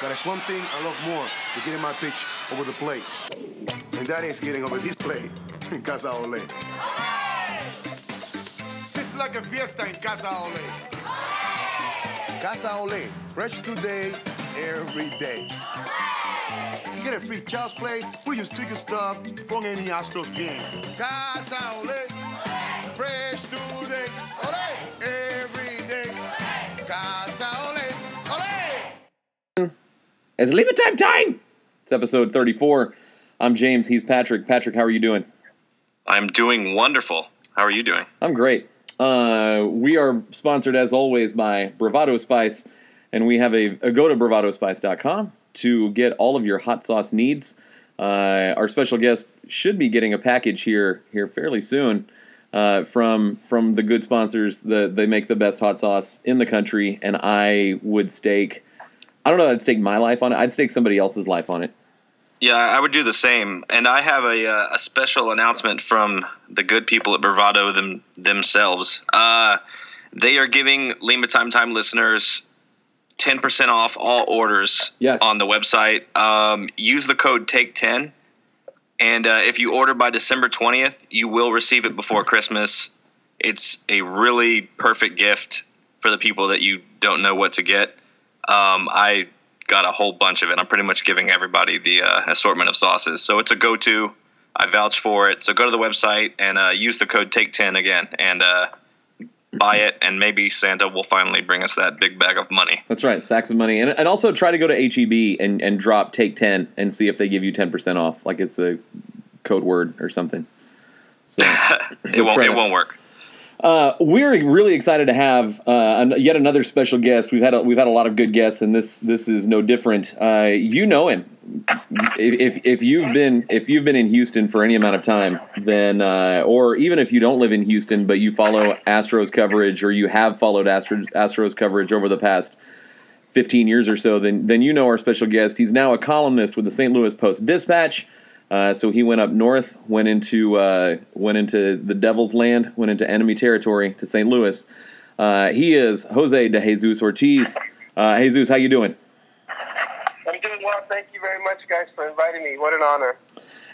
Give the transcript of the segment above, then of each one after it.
But there's one thing I love more than getting my pitch over the plate. And that is getting over this plate in Casa Ole. It's like a fiesta in Casa Ole. Casa Ole, fresh today, every day. You get a free child's play, we just ticket stuff from any Astros game. Casa Ole, It's Lima Time time! It's episode 34. I'm James. He's Patrick. Patrick, how are you doing? I'm doing wonderful. How are you doing? I'm great. Uh, we are sponsored, as always, by Bravado Spice, and we have a, a go to bravadospice.com to get all of your hot sauce needs. Uh, our special guest should be getting a package here here fairly soon uh, from from the good sponsors. The, they make the best hot sauce in the country, and I would stake. I don't know. I'd stake my life on it. I'd stake somebody else's life on it. Yeah, I would do the same. And I have a, uh, a special announcement from the good people at Bravado them, themselves. Uh, they are giving Lima Time Time listeners 10% off all orders Yes. on the website. Um, use the code TAKE10. And uh, if you order by December 20th, you will receive it before Christmas. It's a really perfect gift for the people that you don't know what to get. Um, I got a whole bunch of it. I'm pretty much giving everybody the uh, assortment of sauces. So it's a go to. I vouch for it. So go to the website and uh, use the code TAKE10 again and uh, buy it. And maybe Santa will finally bring us that big bag of money. That's right, sacks of money, and, and also try to go to HEB and, and drop take ten and see if they give you ten percent off, like it's a code word or something. So, it won't. It to- won't work. Uh, we're really excited to have uh, yet another special guest. We've had a, we've had a lot of good guests, and this this is no different. Uh, you know him. If, if if you've been if you've been in Houston for any amount of time, then uh, or even if you don't live in Houston but you follow Astros coverage or you have followed Astros, Astros coverage over the past 15 years or so, then then you know our special guest. He's now a columnist with the St. Louis Post Dispatch. Uh, so he went up north, went into uh, went into the Devil's Land, went into enemy territory to St. Louis. Uh, he is Jose de Jesus Ortiz. Uh, Jesus, how you doing? I'm doing well. Thank you very much, guys, for inviting me. What an honor.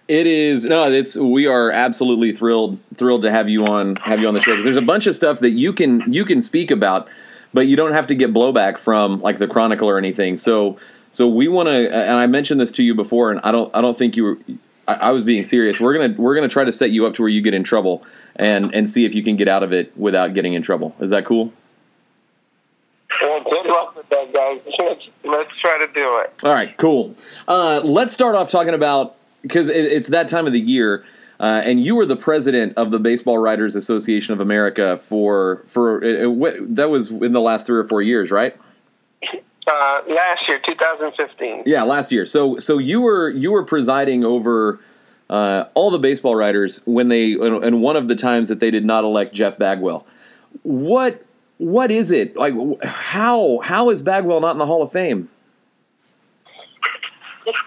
It is no, it's we are absolutely thrilled thrilled to have you on have you on the show because there's a bunch of stuff that you can you can speak about, but you don't have to get blowback from like the Chronicle or anything. So so we want to, and I mentioned this to you before, and I don't I don't think you were. I, I was being serious. We're gonna we're gonna try to set you up to where you get in trouble and and see if you can get out of it without getting in trouble. Is that cool? Well, good luck with that, guys. Let's, let's try to do it. All right, cool. Uh, let's start off talking about because it, it's that time of the year, uh, and you were the president of the Baseball Writers Association of America for for uh, what, that was in the last three or four years, right? Uh, last year, 2015. Yeah, last year. So so you were you were presiding over. Uh, all the baseball writers when they and one of the times that they did not elect Jeff Bagwell. What what is it like? How how is Bagwell not in the Hall of Fame?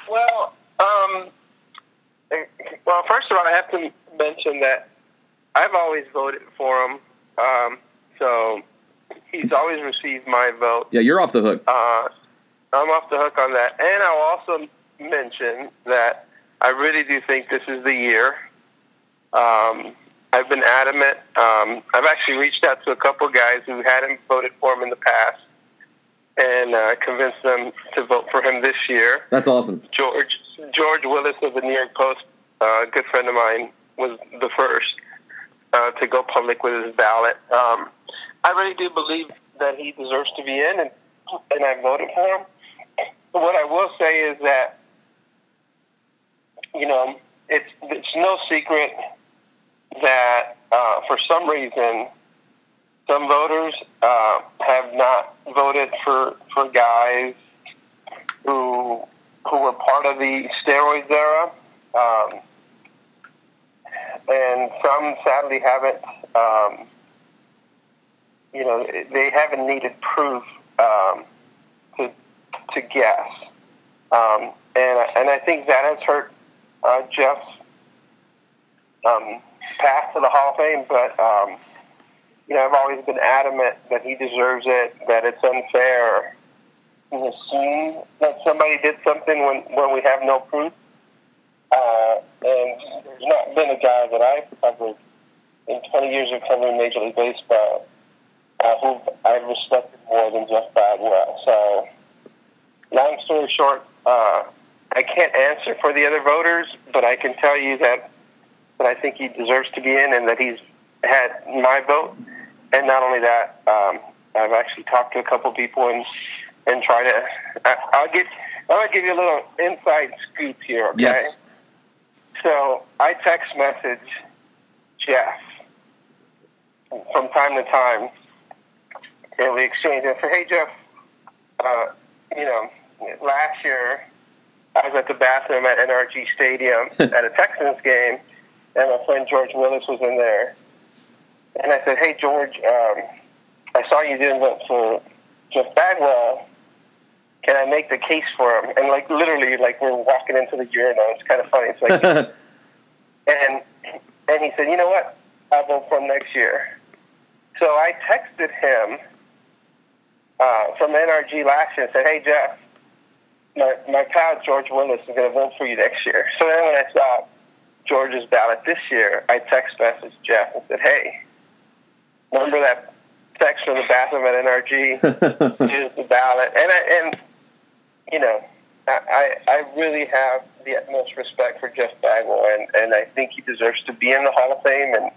Well, um, well, first of all, I have to mention that I've always voted for him. Um, so he's always received my vote. Yeah, you're off the hook. Uh, I'm off the hook on that. And I'll also mention that I really do think this is the year. Um, I've been adamant. Um, I've actually reached out to a couple guys who hadn't voted for him in the past and uh, convinced them to vote for him this year. That's awesome. George George Willis of the New York Post, uh, a good friend of mine, was the first uh, to go public with his ballot. Um, I really do believe that he deserves to be in, and and I voted for him. But what I will say is that you know it's it's no secret that uh, for some reason some voters uh, have not voted for for guys who who were part of the steroids era, um, and some sadly haven't. Um, you know, they haven't needed proof um, to to guess, um, and and I think that has hurt uh, Jeff's um, path to the Hall of Fame. But um, you know, I've always been adamant that he deserves it. That it's unfair to assume that somebody did something when when we have no proof. Uh, and there's not been a guy that I've covered in 20 years of covering Major League Baseball uh, who I've respected more than Jeff Bagwell. So, long story short, uh, I can't answer for the other voters, but I can tell you that that I think he deserves to be in, and that he's had my vote. And not only that, um, I've actually talked to a couple people and and try to. I, I'll give I'll give you a little inside scoop here. Okay. Yes. So I text message Jeff from time to time, and we exchange and say, "Hey Jeff, uh, you know, last year I was at the bathroom at NRG Stadium at a Texans game, and my friend George Willis was in there, and I said, "Hey George, um, I saw you didn't vote for Jeff Bagwell." Can I make the case for him? And like literally, like we're walking into the urinal. It's kind of funny. It's like, and and he said, you know what? I'll vote for him next year. So I texted him uh, from NRG last year and said, hey Jeff, my my pal George Willis is going to vote for you next year. So then when I saw George's ballot this year, I text messaged Jeff and said, hey, remember that text from the bathroom at NRG? Here's the ballot, and I, and you know, I, I really have the utmost respect for Jeff Bagwell, and, and I think he deserves to be in the Hall of Fame. And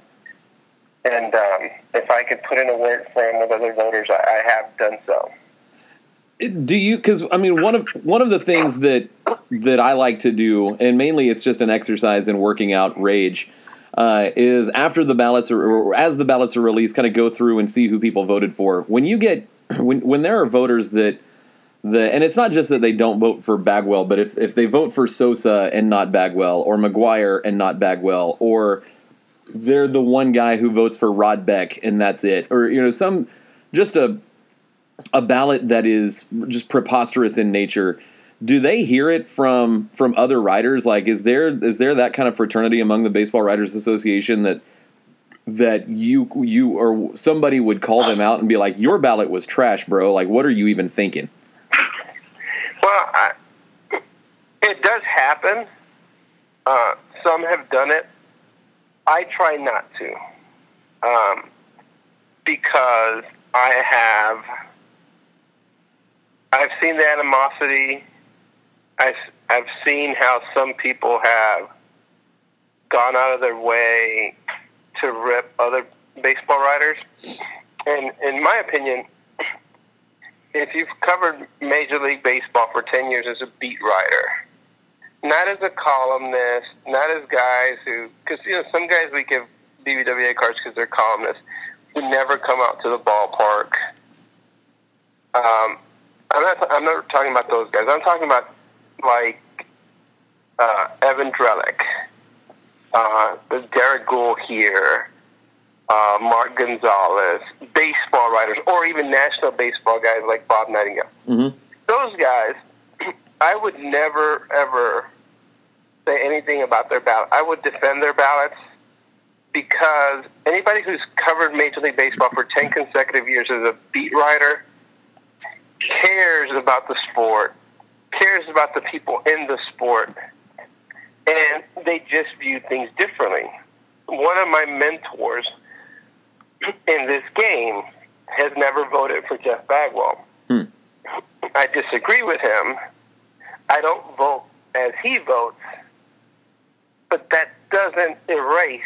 and um, if I could put in a word for him with other voters, I, I have done so. Do you? Because I mean, one of one of the things that that I like to do, and mainly it's just an exercise in working out rage, uh, is after the ballots are, or as the ballots are released, kind of go through and see who people voted for. When you get when when there are voters that the and it's not just that they don't vote for Bagwell, but if if they vote for Sosa and not Bagwell, or McGwire and not Bagwell, or they're the one guy who votes for Rod Beck and that's it, or you know some just a a ballot that is just preposterous in nature. Do they hear it from from other writers? Like, is there is there that kind of fraternity among the Baseball Writers Association that that you you or somebody would call them out and be like, "Your ballot was trash, bro. Like, what are you even thinking?" Well, I, it does happen. Uh, some have done it. I try not to, um, because I have. I've seen the animosity. I've I've seen how some people have gone out of their way to rip other baseball writers, and in my opinion, if you've covered Major League Baseball for 10 years as a beat writer, not as a columnist, not as guys who, because, you know, some guys we give BBWA cards because they're columnists who never come out to the ballpark. Um, I'm not, I'm not talking about those guys. I'm talking about, like, uh, Evan Drellich, uh, Derrick Goold here, uh, Mark Gonzalez, baseball writers, or even national baseball guys like Bob Nightingale. Mm-hmm. Those guys, I would never, ever say anything about their ballot. I would defend their ballots because anybody who's covered Major League Baseball for 10 consecutive years as a beat writer cares about the sport, cares about the people in the sport, and they just view things differently. One of my mentors in this game has never voted for Jeff Bagwell. Hmm. I disagree with him. I don't vote as he votes, but that doesn't erase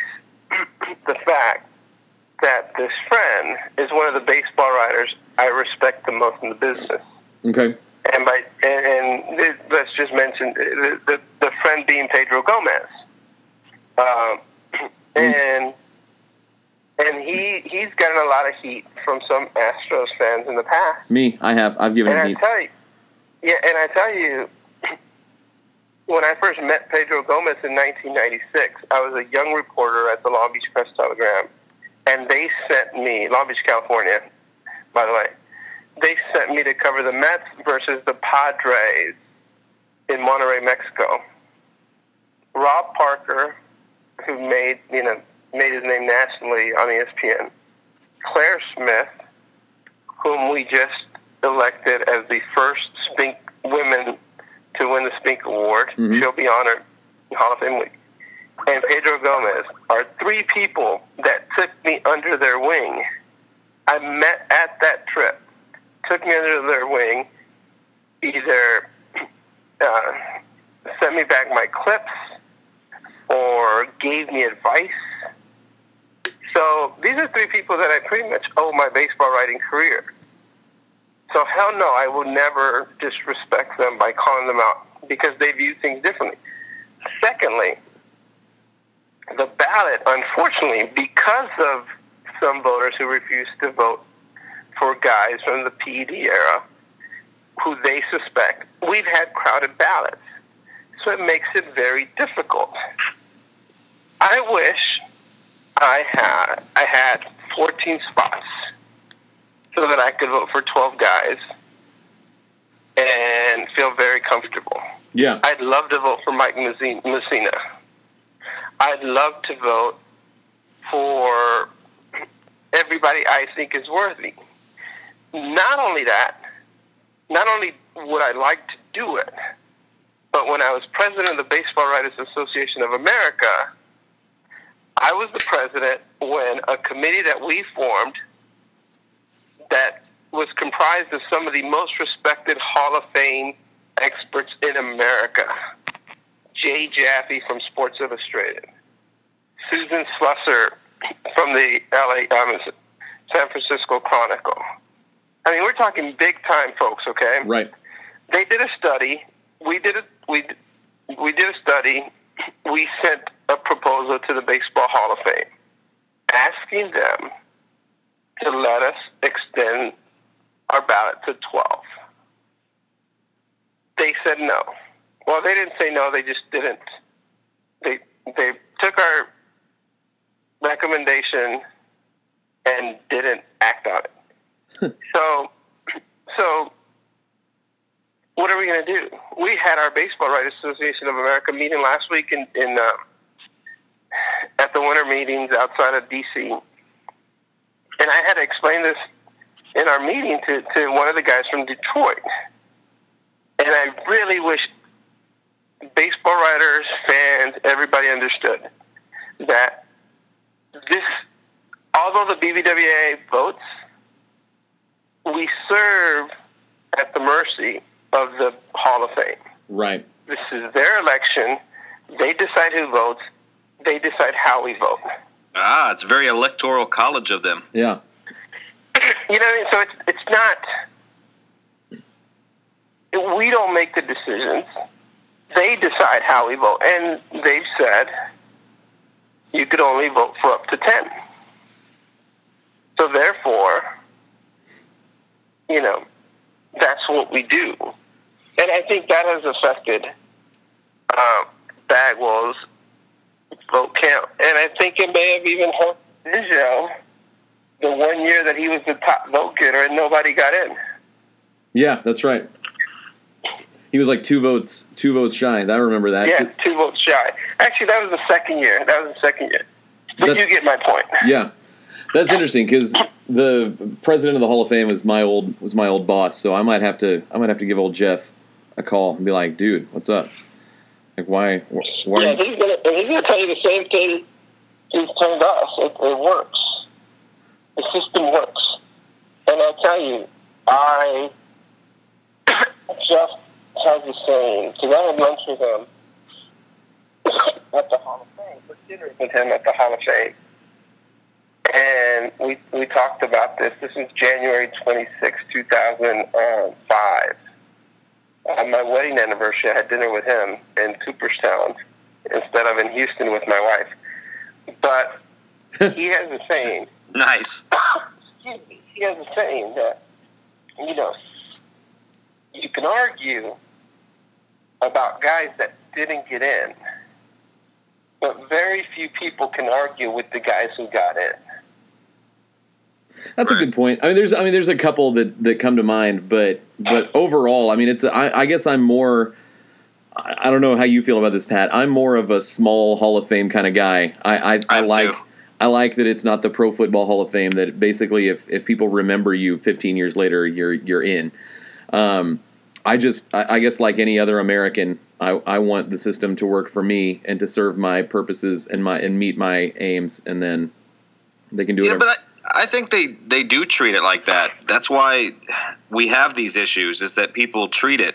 the fact that this friend is one of the baseball writers I respect the most in the business. Okay. And by and, and let's just mention the, the, the friend being Pedro Gomez, um, and and he he's gotten a lot of heat from some Astros fans in the past. Me, I have. I've given And him I heat. tell you, yeah, and I tell you, when I first met Pedro Gomez in 1996, I was a young reporter at the Long Beach Press Telegram, and they sent me Long Beach, California. By the way, they sent me to cover the Mets versus the Padres in Monterrey, Mexico. Rob Parker, who made you know made his name nationally on ESPN, Claire Smith, whom we just elected as the first Spink women to win the Spink Award. Mhm. She'll be honored in Hall of Fame week. And Pedro Gomez are three people that took me under their wing. I met at that trip, took me under their wing, either uh, sent me back my clips or gave me advice. So these are three people that I pretty much owe my baseball writing career. So hell no, I will never disrespect them by calling them out because they view things differently. Secondly, the ballot, unfortunately, because of some voters who refuse to vote for guys from the PED era who they suspect, we've had crowded ballots. So it makes it very difficult. I wish I had I had 14 spots so that I could vote for 12 guys and feel very comfortable. Yeah. I'd love to vote for Mike Mussina. I'd love to vote for everybody I think is worthy. Not only that, not only would I like to do it, but when I was president of the Baseball Writers Association of America, I was the president when a committee that we formed that was comprised of some of the most respected Hall of Fame experts in America. Jay Jaffe from Sports Illustrated, Susan Slusser from the LA, um, San Francisco Chronicle. I mean, we're talking big time folks, okay? Right. They did a study. We did a we we did a study. We sent a proposal to the Baseball Hall of Fame, asking them to let us extend our ballot to twelve. They said no. Well, they didn't say no. They just didn't. They they took our recommendation and didn't act on it. so so what are we going to do? We had our Baseball Writers Association of America meeting last week in, in uh, at the winter meetings outside of D.C. And I had to explain this in our meeting to, to one of the guys from Detroit. And I really wish baseball writers, fans, everybody understood that this, although the BBWA votes, we serve at the mercy of the Hall of Fame. Right. This is their election. They decide who votes. They decide how we vote. Ah, it's very electoral college of them. Yeah. You know what I mean? So it's it's not. We don't make the decisions. They decide how we vote, and they've said you could only vote for up to ten. So therefore, you know, that's what we do, and I think that has affected uh, Bagwell's vote count, and I think it may have even hurt Biggio the one year that he was the top vote getter and nobody got in. Yeah, that's right. He was like two votes, two votes shy. I remember that. Yeah, two votes shy. Actually, that was the second year. That was the second year. But That- you get my point. Yeah, that's interesting because the president of the Hall of Fame was my old was my old boss. So I might have to I might have to give old Jeff a call and be like, dude, what's up? Like, why? Why? Yeah, he's gonna he's gonna tell you the same thing he's told us. It, it works. The system works. And I tell you, I Jeff has the same because I had lunch with him at the Hall of Fame, for dinner with him at the Hall of Fame. And we we talked about this. This is January twenty sixth, two 2005. On my wedding anniversary, I had dinner with him in Cooperstown instead of in Houston with my wife. But he has a saying. Nice. he has a saying that, you know, you can argue about guys that didn't get in, but very few people can argue with the guys who got in. That's a good point. I mean, there's I mean, there's a couple that that come to mind, but but overall, I mean, it's I, I guess I'm more. I don't know how you feel about this, Pat. I'm more of a small Hall of Fame kind of guy. I I, I like too. I like that it's not the Pro Football Hall of Fame. That basically, if if people remember you 15 years later, you're you're in. Um, I just, I, I guess, like any other American, I, I want the system to work for me and to serve my purposes and my and meet my aims, and then they can do Yeah, whatever. but I, I think they they do treat it like that. That's why we have these issues. Is that people treat it?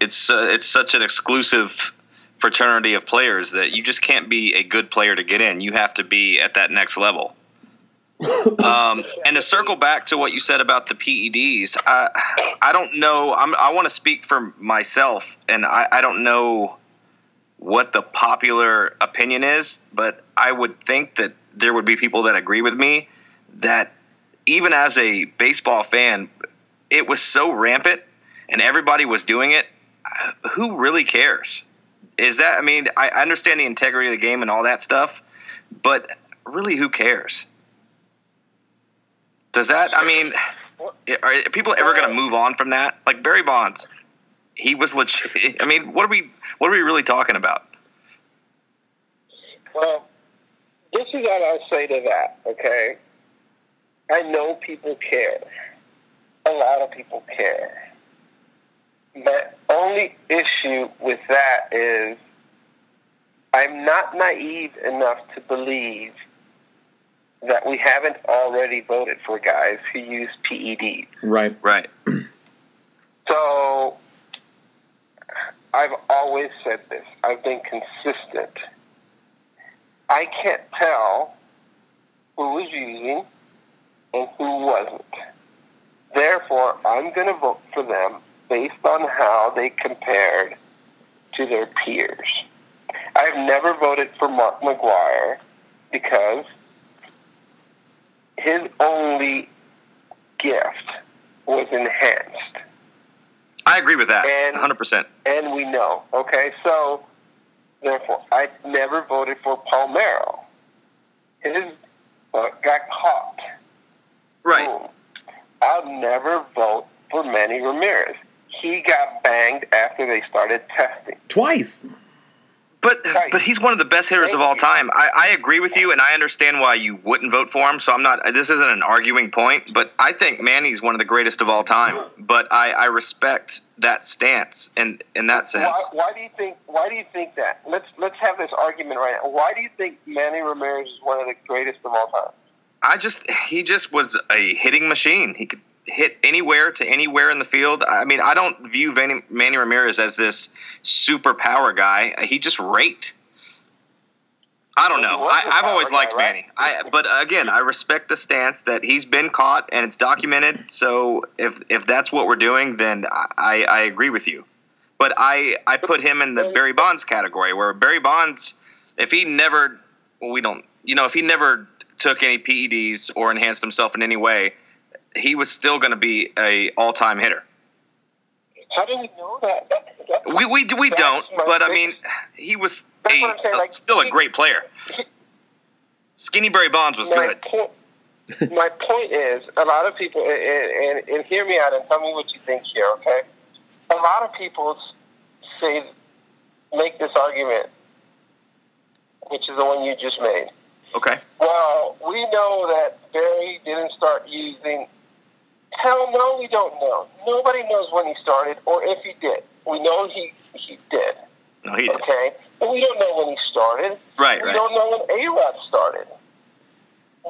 It's uh, it's such an exclusive fraternity of players that you just can't be a good player to get in. You have to be at that next level. um, and to circle back to what you said about the PEDs, I I don't know. I'm, I want to speak for myself, and I, I don't know what the popular opinion is, but I would think that there would be people that agree with me that even as a baseball fan, it was so rampant and everybody was doing it. uh, Who really cares? Is that, I mean, I understand the integrity of the game and all that stuff, but really, who cares? Does that, I mean, are people ever going to move on from that? Like Barry Bonds, he was legit. I mean, what are we, what are we really talking about? Well, this is what I'll say to that, okay? I know people care. A lot of people care. My only issue with that is I'm not naive enough to believe that we haven't already voted for guys who use PEDs. right. Right. So I've always said this. I've been consistent. I can't tell who was using and who wasn't. Therefore, I'm going to vote for them based on how they compared to their peers. I've never voted for Mark McGwire because his only gift was enhanced. I agree with that. And- 100%. and we know. Okay, so therefore, I never voted for Palmeiro. His uh, got caught. Right. Boom. I'll never vote for Manny Ramirez. He got banged after they started testing. Twice. But Right. but he's one of the best hitters of all time. I, I agree with you, and I understand why you wouldn't vote for him. So I'm not. This isn't an arguing point, but I think Manny's one of the greatest of all time. But I, I respect that stance, and in that Why, sense, why do you think? Why do you think that? Let's let's have this argument right now. Why do you think Manny Ramirez is one of the greatest of all time? I just he just was a hitting machine. He could hit anywhere to anywhere in the field. I mean, I don't view Manny, Ramirez as this super power guy. He just raked. I don't know. I, a I've always liked guy, right? Manny. I, but again, I respect the stance that he's been caught and it's documented. So if if that's what we're doing, then I, I agree with you. But I I put him in the Barry Bonds category, where Barry Bonds, if he never, well, we don't, you know, if he never took any PEDs or enhanced himself in any way, he was still going to be a all time hitter. How do we know that? that, that We we we don't, but I mean, he was a, saying, like, still a great player. Skinny Barry Bonds was my good. Point, my point is, a lot of people, and, and, and hear me out and tell me what you think here, okay? A lot of people say, make this argument, which is the one you just made. Okay. Well, we know that Barry didn't start using. Hell no, we don't know. Nobody knows when he started or if he did. We know he he did. No, he did. Okay, but we don't know when he started. Right, we right. don't know when A Rod started.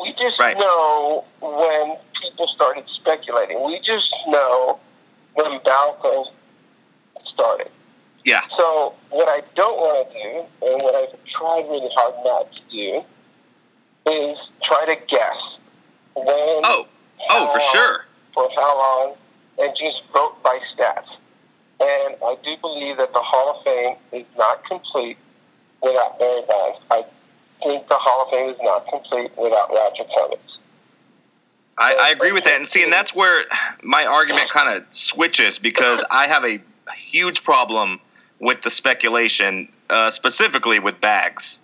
We just Right. know when people started speculating. We just know when Balco started. Yeah. So what I don't want to do, and what I've tried really hard not to do, is try to guess when, Oh, oh, for long, sure. for how long, and just vote by stats. And I do believe that the Hall of Fame is not complete without Barry Bonds. I think the Hall of Fame is not complete without Roger Clemens. I, I agree with that, and see, and that's where my argument kind of switches because I have a huge problem with the speculation, uh, specifically with Bags,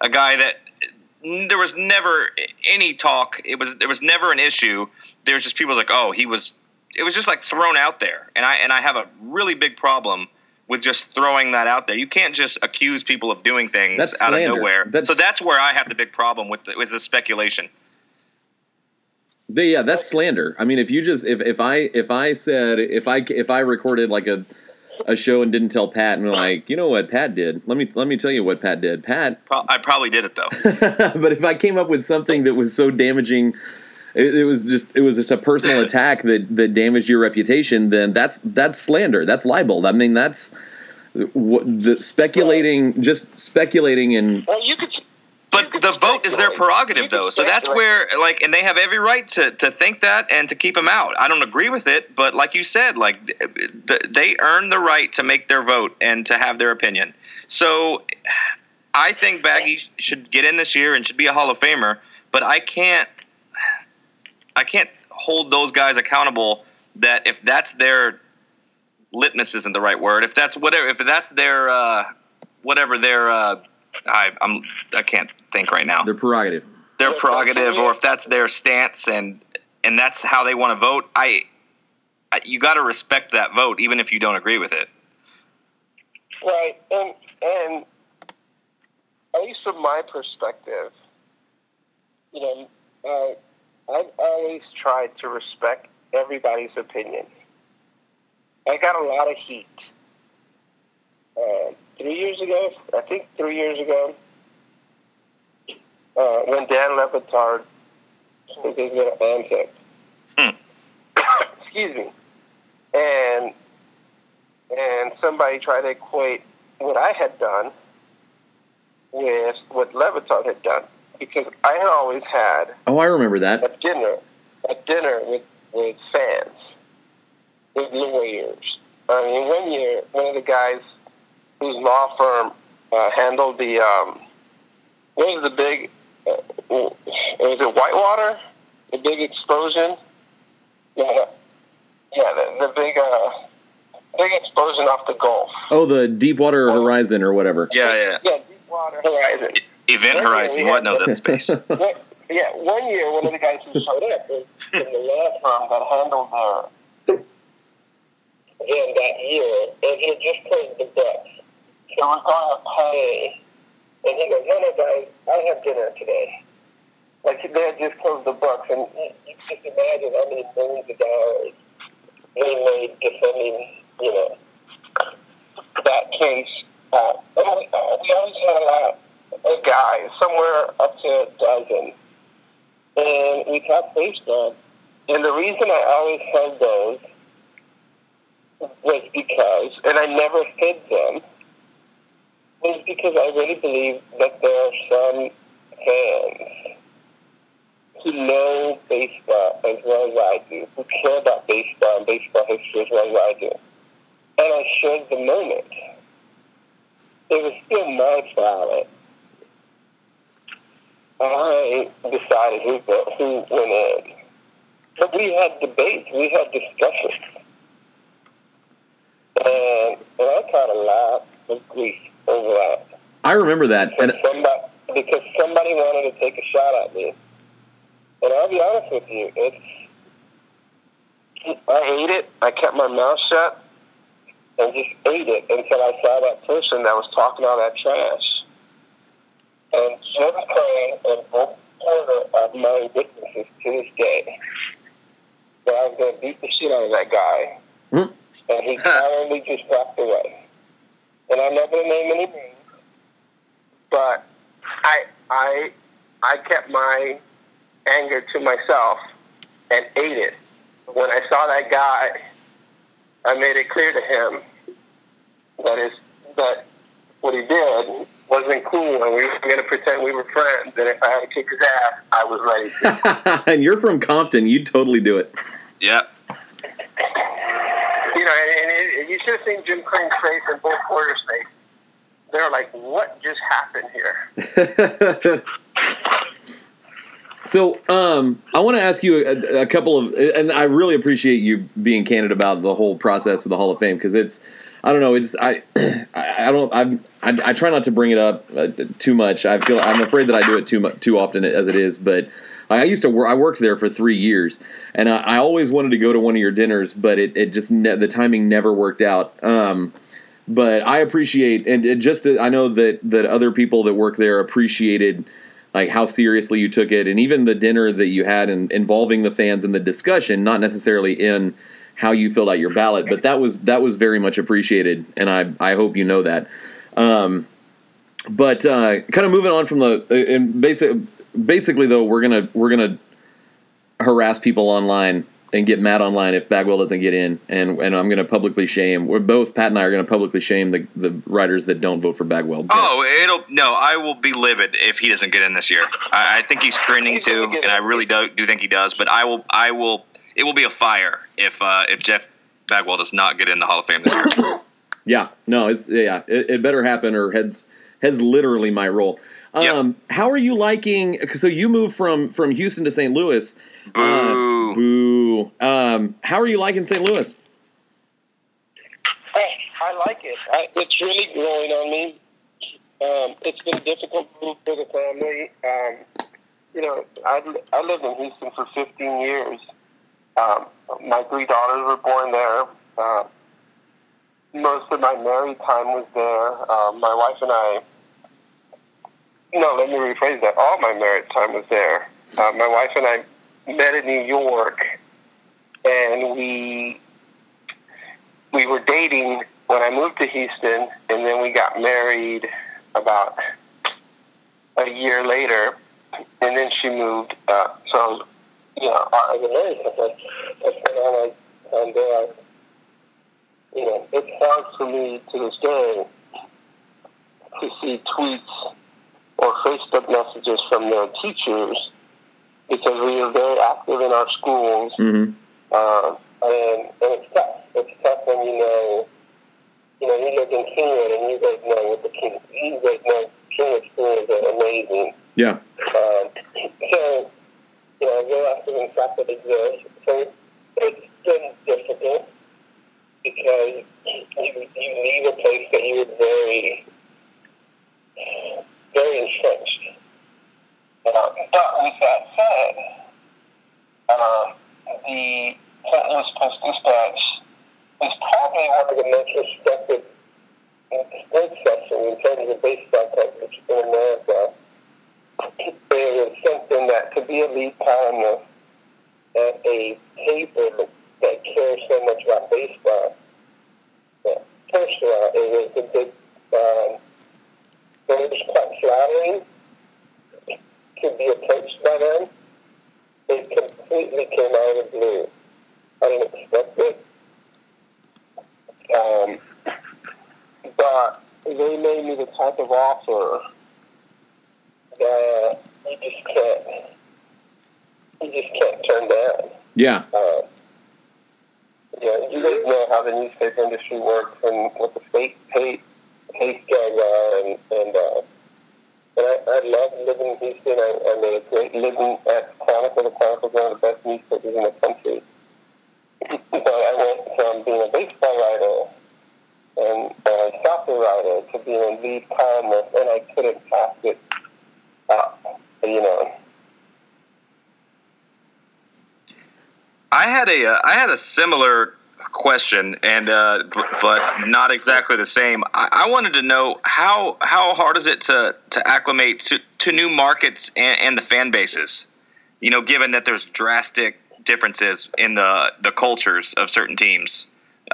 a guy that there was never any talk. It was there was never an issue. There was just people like, oh, he was. It was just like thrown out there, and I and I have a really big problem with just throwing that out there. You can't just accuse people of doing things That's out slander. of nowhere. That's- so that's where I have the big problem with the, with the speculation. The- yeah, that's slander. I mean, if you just if, if I if I said if I if I recorded like a a show and didn't tell Pat and we're like, you know what Pat did? Let me let me tell you what Pat did. Pat Pro- I probably did it though. but if I came up with something that was so damaging, it, it was just it was just a personal attack that that damaged your reputation. Then that's that's slander. That's libel. I mean, that's what the speculating, just speculating and Well, you could. But the vote is their prerogative, though. So that's where, like, and they have every right to, to think that and to keep him out. I don't agree with it, but like you said, like, th- th- they earn the right to make their vote and to have their opinion. So I think Baggy should get in this year and should be a Hall of Famer, but I can't, I can't hold those guys accountable that if that's their litmus isn't the right word, if that's whatever, if that's their, uh, whatever their, uh, I, I'm, I can't think right now their prerogative. their prerogative or if that's their stance and and that's how they want to vote i, I you got to respect that vote even if you don't agree with it Right, and and at least from my perspective, you know, uh, I've always tried to respect everybody's opinion. I got a lot of heat. Uh, three years ago, I think three years ago, uh, when Dan Le Batard was his little antics. Hmm. Excuse me. And and somebody tried to equate what I had done with what Le Batard had done because I had always had Oh, I remember that. a dinner, a dinner with with fans, with lawyers. I mean, one year, one of the guys whose law firm uh, handled the um, what was the big was it Whitewater, the big explosion? Yeah, yeah, the, the big uh, big explosion off the Gulf. Oh, the Deepwater Horizon or whatever. yeah yeah Yeah, Deepwater Horizon. event Yeah, horizon we what no that's space One- yeah, one year one of the guys who showed up was from the law firm that handled their in that year, and he had just closed the books. So we're going to pay, and he goes, no, no, guys, I have dinner today. Like they had just closed the books, and you, just imagine how many millions of dollars they made defending, you know, that case. Uh, and we, uh, we always had a lot of guys, somewhere up to a dozen, and we talked baseball. And the reason I always held those was because, and I never hid them, was because I really believe that there are some fans who know baseball as well as I do, who care about baseball and baseball history as well as I do. And I shared the moment. It was still my ballot. I decided who who went in. But we had debates, we had discussions. And, and I caught a lot of grief over that. I remember that, and Somebody, because somebody wanted to take a shot at me. And I'll be honest with you, it's I ate it. I kept my mouth shut and just ate it until I saw that person that was talking all that trash. And Jim Crane and Bo Porter are my witnesses to this day. That I was going to beat the shit out of that guy. Hmm. And he cowardly just walked away. And I'm not going to name any names, but I, I, I kept my anger to myself and ate it. When I saw that guy, I made it clear to him that is that what he did wasn't cool, and we were going to pretend we were friends. And if I had to kick his ass, I was ready to. and you're from Compton, you'd totally do it. yeah you know, and, and it, you should have seen Jim Crane's face and Bo Porter's face. They're like, "What just happened here?" So, um, I want to ask you a, a couple of, and I really appreciate you being candid about the whole process of the Hall of Fame because it's, I don't know, it's I, I, I don't, I'm, I, I try not to bring it up uh, too much. I feel I'm afraid that I do it too much, too often as it is. But I used to work, I worked there for three years, and I, I always wanted to go to one of your dinners, but it, it just ne- the timing never worked out. Um, but I appreciate and just I know that that other people that work there appreciated like how seriously you took it, and even the dinner that you had and involving the fans in the discussion, not necessarily in how you filled out your ballot, but that was that was very much appreciated, and I I hope you know that. Um, but uh, kind of moving on from the uh, and basic basically though we're gonna we're gonna harass people online and get mad online if Bagwell doesn't get in, and and I'm going to publicly shame. We're both Pat and I are going to publicly shame the the writers that don't vote for Bagwell. Oh, it'll no. I will be livid if he doesn't get in this year. I, I think he's trending too, and I really do, do think he does. But I will I will it will be a fire if uh, if Jeff Bagwell does not get in the Hall of Fame this year. yeah, no, it's yeah, it, it better happen or heads heads literally my role. Um, yep. How are you liking? So you moved from from Houston to St. Louis. Boo. Uh, boo. Um, how are you liking St. Louis? Hey, I like it. I, it's really growing on me. Um, it's been a difficult move for the family. Um, you know, I, I lived in Houston for 15 years. Um, my three daughters were born there. Uh, most of my married time was there. Uh, my wife and I no, let me rephrase that. All my married time was there. Uh, my wife and I met in New York, and we we were dating when I moved to Houston, and then we got married about a year later, and then she moved. Uh, so, you know, I was married. I spent all my time there. You know, it's hard for me to this day to see tweets or Facebook messages from their teachers because we are very active in our schools. Mm-hmm. Uh, and, and it's tough. It's tough when you know, you know, you live in Kingwood and you guys know what the King, you guys know Kingwood schools are amazing. Yeah. Uh, so, you know, we're active in stuff that exists. So it's been difficult because you, you leave a place that you were very very entrenched. Uh, but with that said, uh, the St. Louis Post Dispatch is probably one of the most respected sports sections in terms of baseball coverage in America. There is something that to be a lead columnist at a paper that cares so much about baseball. First of all, it was a big um, it was quite flattering to be approached by them. It completely came out of the blue. I didn't expect it. Um, but they made me the type of offer that you just can't, you just can't turn down. Yeah. Uh, yeah, you guys know how the newspaper industry works and what the state pay, pay scales and and uh, and I, I love living in Houston. I, I made a great living at Chronicle. The Chronicle is one of the best newspapers in the country. but I went from being a baseball writer and a soccer writer to being a lead columnist, and I couldn't pass it up. You know. I had a uh, I had a similar question, and uh, b- but not exactly the same. I-, I wanted to know how how hard is it to to acclimate to, to new markets and, and the fan bases. You know, given that there's drastic differences in the the cultures of certain teams,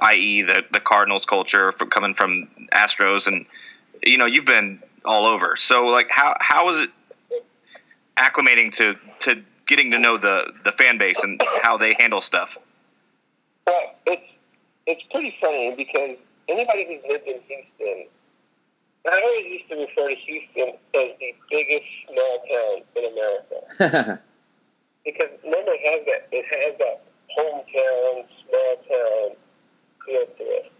i.e., the the Cardinals culture from coming from Astros, and you know, you've been all over. So, like, how how is it acclimating to to getting to know the the fan base and how they handle stuff? Well, it's it's pretty funny because anybody who's lived in Houston, I always used to refer to Houston as the biggest small town in America. because never has that. It has that hometown, small town feel to it.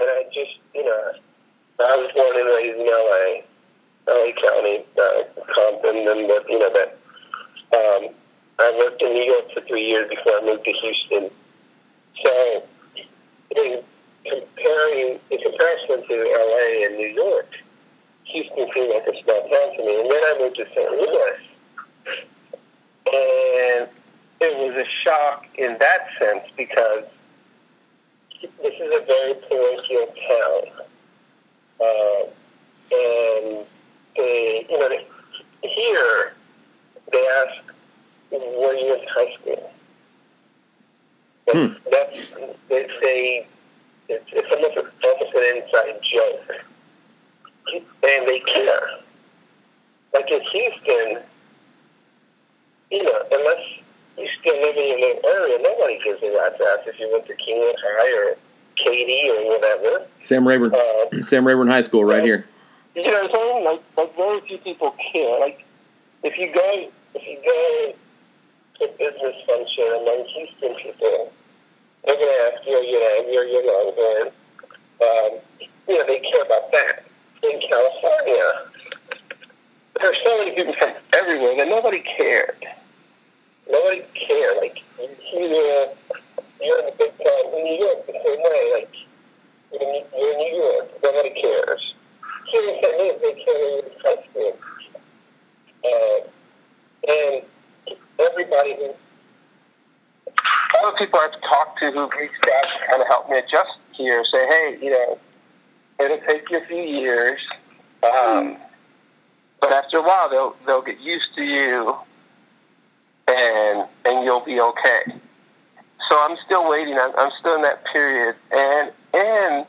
And I just, you know, I was born and raised in LA, LA County, uh, Compton, and the, you know that. Um, I worked in New York for three years before I moved to Houston so in comparing in comparison to LA and New York, Houston seemed like a small town to me. And then I moved to St. Louis and it was a shock in that sense because this is a very parochial town. Uh, and they, you know, they, here they ask, were you in high school? Hmm. that's it's a it's, it's almost a, almost an inside joke, and they care. Like in Houston, you know, unless you still live in your little area, nobody gives a rat's ass if you went to Kingwood High or Katy or whatever. Sam Rayburn, uh, Sam Rayburn High School, right here. You know what I'm saying? Like, like very few people care. Like, if you go, if you go to business function among Houston people, they're to ask you, know, you're Longhorn. Um, you know, they care about that. In California, there's so many people from everywhere that nobody cared. Nobody cared. Like, you hear, you're in the big town in New York the same way. Like, you're in, you're New York, nobody cares. Here in St. Louis, they care in Preston. Uh, and everybody who, all the people I've talked to who've reached out to kind of help me adjust here say, hey, you know, it'll take you a few years. Um, but after a while, they'll they'll get used to you, and and you'll be okay. So I'm still waiting. I'm, I'm still in that period, and and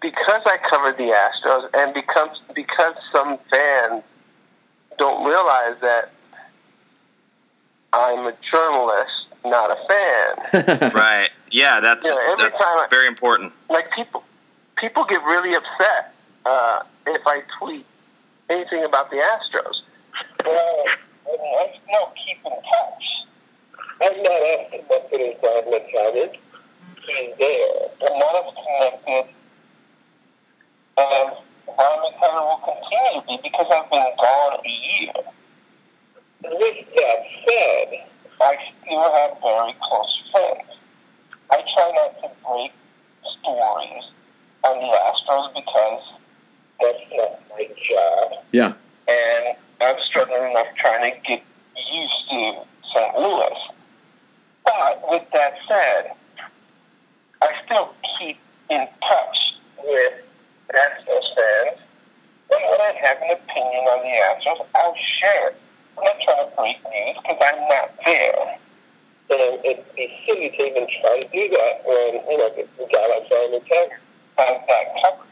because I covered the Astros, and because because some fans don't realize that I'm a journalist, not a fan. Right. Yeah, that's Yeah, every that's time I- very important. like people people get really upset uh, if I tweet anything about the Astros. Well, I mean, I still keep in touch. I'm not asking what's in inside my cabinet. He's there. I'm not as connected as Brian McCullough will continue to be because I've been gone a year. With that said, I still have very close friends. I try not to break stories on the Astros because that's not my job. Yeah. And I'm struggling enough trying to get used to St. Louis. But with that said, I still keep in touch with Astros fans. And when I have an opinion on the Astros, I'll share it. I'm not trying to break news because I'm not there. And it'd be silly to even try to do that when, you know, the guy like Simon Taggart has that covered.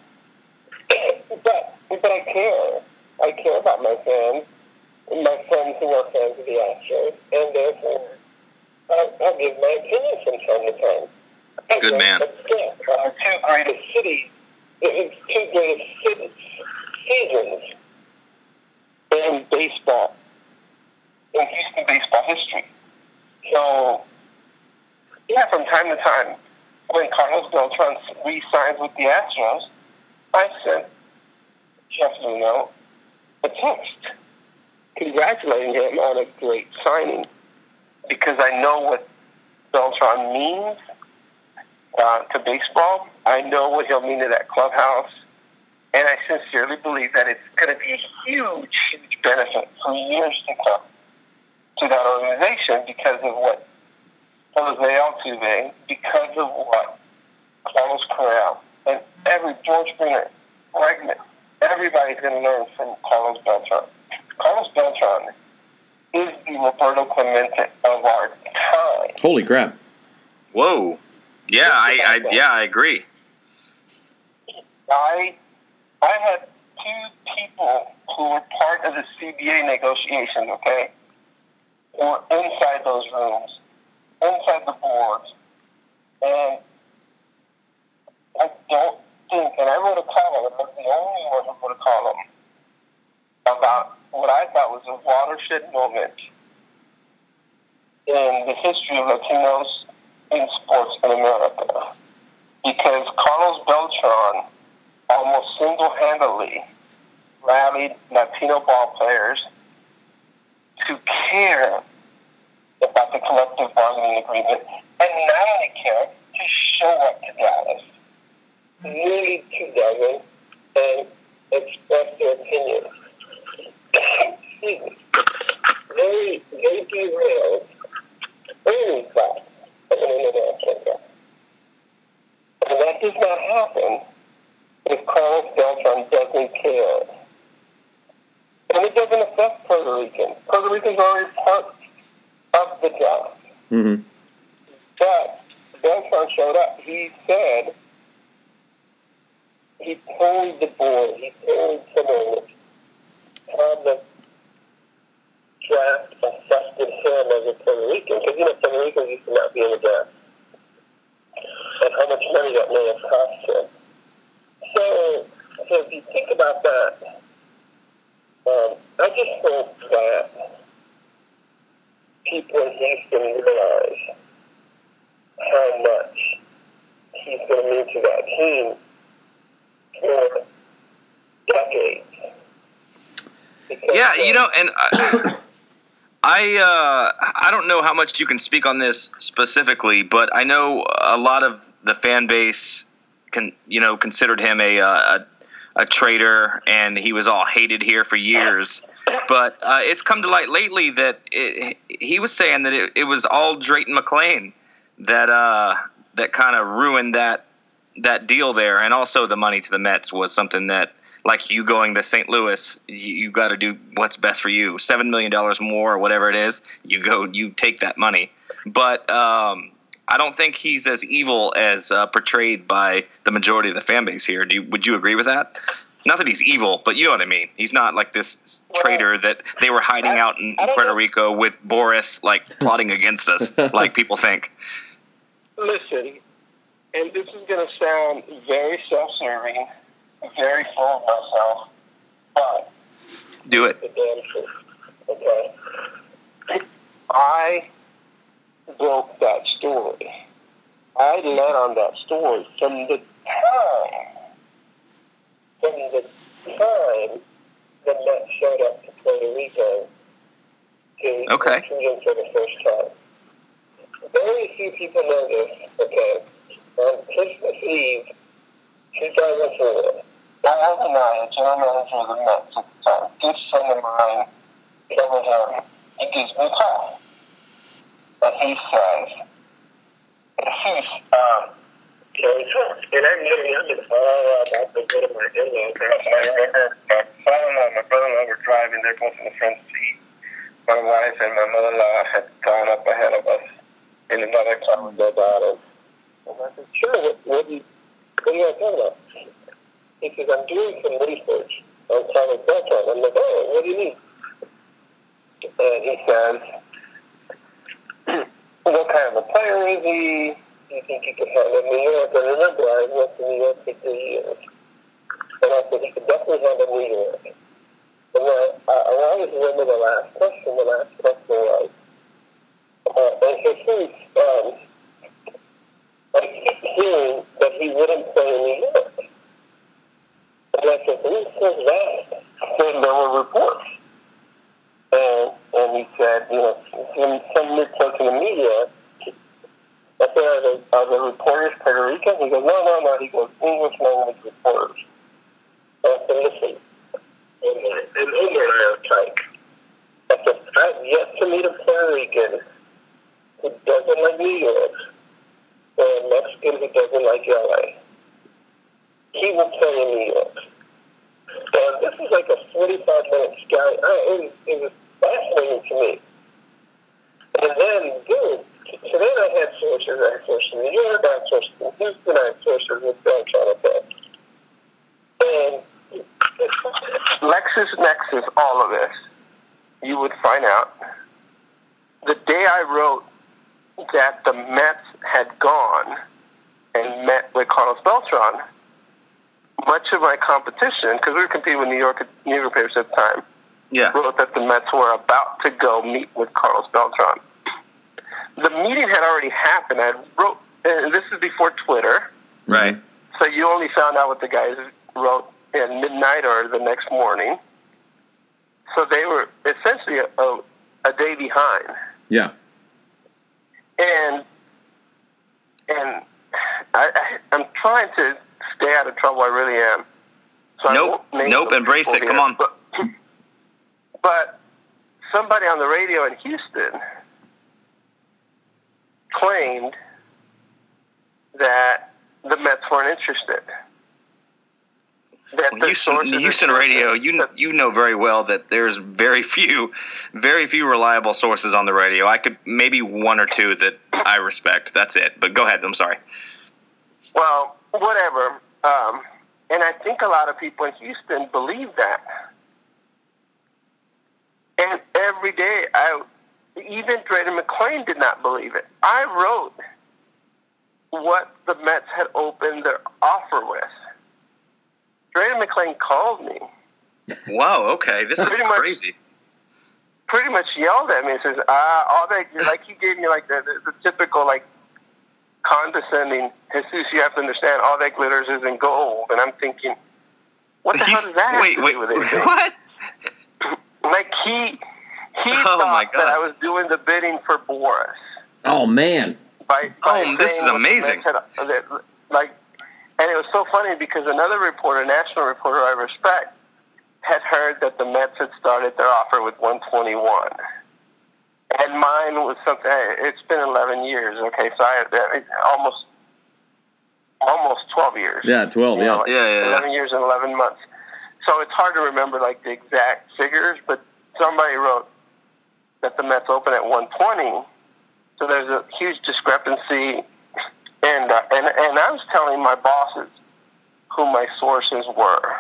but, but I care. I care about my fans, and my friends who are fans of the Astros, and therefore I'll, give my opinion from time to time. I Good man. upset. Uh, two greatest cities, the two greatest cities, seasons in baseball, in Houston baseball history. So, yeah, from time to time, when Carlos Beltran re-signs with the Astros, I sent Jeff Luhnow a text congratulating him on a great signing because I know what Beltran means uh, to baseball. I know what he'll mean to that clubhouse. And I sincerely believe that it's going to be a huge, huge benefit for years to come to that organization because of what Jose Altuve, because of what Carlos Correa, and every George Springer, Bregman, everybody's going to learn from Carlos Beltran. Carlos Beltran is the Roberto Clemente of our time. Holy crap. Whoa. Yeah, I, I yeah, I agree. I I had two people who were part of the CBA negotiations, okay? Were inside those rooms, inside the boards. And I don't think, and I wrote a column, not the only one who wrote a column, about what I thought was a watershed moment in the history of Latinos in sports in America. Because Carlos Beltran almost single-handedly rallied Latino ball players to care about the collective bargaining agreement, and not only care, to show up to Dallas, two dozen, and express their opinions. They, they derailed any thought of an international guy. And that does not happen if Carlos Beltran doesn't care. And it doesn't affect Puerto Ricans. Puerto Ricans are already part of the job. Mm-hmm. But Beltran showed up. He said, he told the board. He pulled someone on the draft affected him as a Puerto Rican because you know Puerto Ricans used to not be in the draft, and how much money that may have cost him. So, so if you think about that, um, I just hope that people in Houston realize how much he's going to mean to that team for decades. Because, Yeah, you uh, know, and I, I, uh, I don't know how much you can speak on this specifically, but I know a lot of the fan base can, you know, considered him a uh, a, a traitor, and he was all hated here for years. But uh, it's come to light lately that it, he was saying that it, it was all Drayton McLane that uh, that kind of ruined that that deal there, and also the money to the Mets was something that, like you going to St. Louis, you, you got to do what's best for you. Seven million dollars more, or whatever it is, you go, you take that money. But um, I don't think he's as evil as uh, portrayed by the majority of the fan base here. Do you, would you agree with that? Not that he's evil, but you know what I mean. He's not like this traitor that they were hiding I- out in Puerto know. Rico with Boras, like plotting against us, like people think. listen, and this is going to sound very self-serving, very full of myself, but Do it. the damn truth. Okay. I broke that story. I led on that story from the time, from the time the Mets showed up to Puerto Rico to Okay. him for the first time. Very few people know this. Okay. On Christmas Eve, 2004, Omar Minaya, general manager of the Mets at the time, good friend of mine, Kevin Harry, he gives me a call. And he says, he's, um, Kerry Trump. And I'm really and all about to go to my in-laws I remember my father-in-law and my brother-in-law were driving. They're both in the front seat. My wife and my mother-in-law had gone up ahead of us in another car with their daughter. And I said, sure, what, what, do you, what are you guys talking about? He says, I'm doing some research on Carlos Beltran. I'm like, oh, what do you need? And he says, what kind of a player is he? Do you think he could handle New York? And remember, I worked in New York for three years. And I said, he could definitely handle New York. And then I, I always remember the last question. The last question was, uh, and his face, um, I keep hearing that he wouldn't play in New York. And I said, who says that? And there were reports. And, and he said, you know, some, some reports in the media, I said, are the, are the reporters Puerto Rican? He goes, no, no, no. He goes, English language reporters. And I said, listen, and Omar and I are tight. I said, I've yet to meet a Puerto Rican who doesn't like New York or a Mexican who doesn't like LA. He will play in New York. And this is like a 45 minute sky. I, it, it was fascinating to me. And then, dude, so then I had sources. I had sources in New York, I had sources in Houston, I had sources Beltran at that. And LexisNexis, all of this, you would find out the day I wrote that the Mets had gone and met with Carlos Beltran, much of my competition, because we were competing with New York New York papers at the time, Yeah. wrote that the Mets were about to go meet with Carlos Beltran. The meeting had already happened. I wrote, and this is before Twitter, Right. so you only found out what the guys wrote at midnight or the next morning. So they were essentially a, a, a day behind. Yeah. and and I, I I'm trying to stay out of trouble. I really am. So Nope. Nope. Embrace it. Come on. But, but somebody on the radio in Houston claimed that the Mets weren't interested. That the Houston, Houston radio, you you know very well that there's very few, very few reliable sources on the radio. I could maybe one or two that I respect. That's it. But go ahead. I'm sorry. Well, whatever. Um, And I think a lot of people in Houston believe that. And every day, I even Drayton McLane did not believe it. I wrote what the Mets had opened their offer with. Drayton McLane called me, Wow. Okay. This is Pretty much- crazy. pretty much yelled at me and says, "Ah, all that like he gave me like the, the, the typical like condescending Jesus. You have to understand, all that glitters isn't gold." And I'm thinking, what the hell He's- does that wait, wait, do with anything? what? Like he he Oh, my thought God. that I was doing the bidding for Boras. Oh man. By, Oh, this is saying what the amazing. Uh, had- like, and it was so funny because another reporter, national reporter I respect, had heard that the Mets had started their offer with 121, and mine was something. It's been 11 years. Okay, so I it's almost almost 12 years. Yeah, twelve. You know, Yeah. like Yeah, yeah, yeah. 11 years and 11 months. So it's hard to remember like the exact figures, but somebody wrote that the Mets open at 120. So there's a huge discrepancy, and uh, and and I was telling my bosses who my sources were,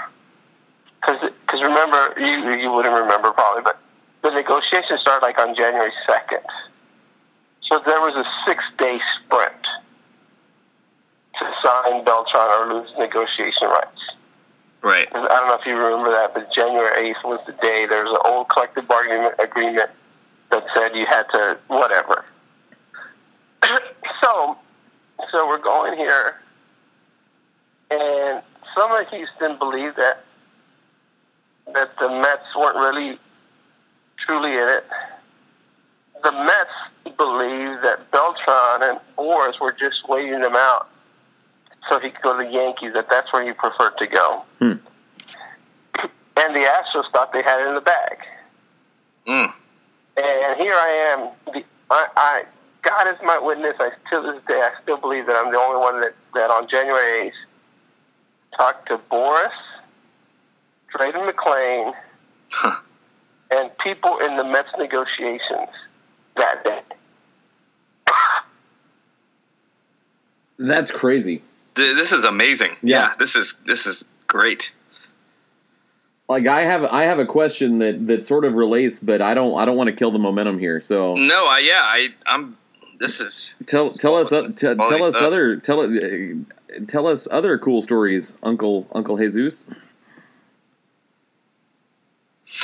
because because remember you you wouldn't remember probably, but the negotiations started like on January 2nd. So there was a six day sprint to sign Beltran or lose negotiation rights. Right. I don't know if you remember that, but January 8th was the day. There was an old collective bargaining agreement that said you had to whatever. so, so we're going here, and some of Houston believed that that the Mets weren't really truly in it. The Mets believed that Beltran and Boras were just waiting them out so he could go to the Yankees. That that's where he preferred to go. Hmm. And the Astros thought they had it in the bag. Mm. And here I am. The, I, I God is my witness. I to this day I still believe that I'm the only one that, that on January 8th talked to Boras, Drayton McLane, Huh. and people in the Mets negotiations that day. That's crazy. Th- This is amazing. Yeah. Yeah. This is this is great. Like I have, I have a question that that sort of relates, but I don't, I don't want to kill the momentum here. So No. I yeah. I I'm. This is tell, tell us, uh, Quality t- tell us stuff. other, tell uh, tell us other cool stories, Uncle Uncle Jesus.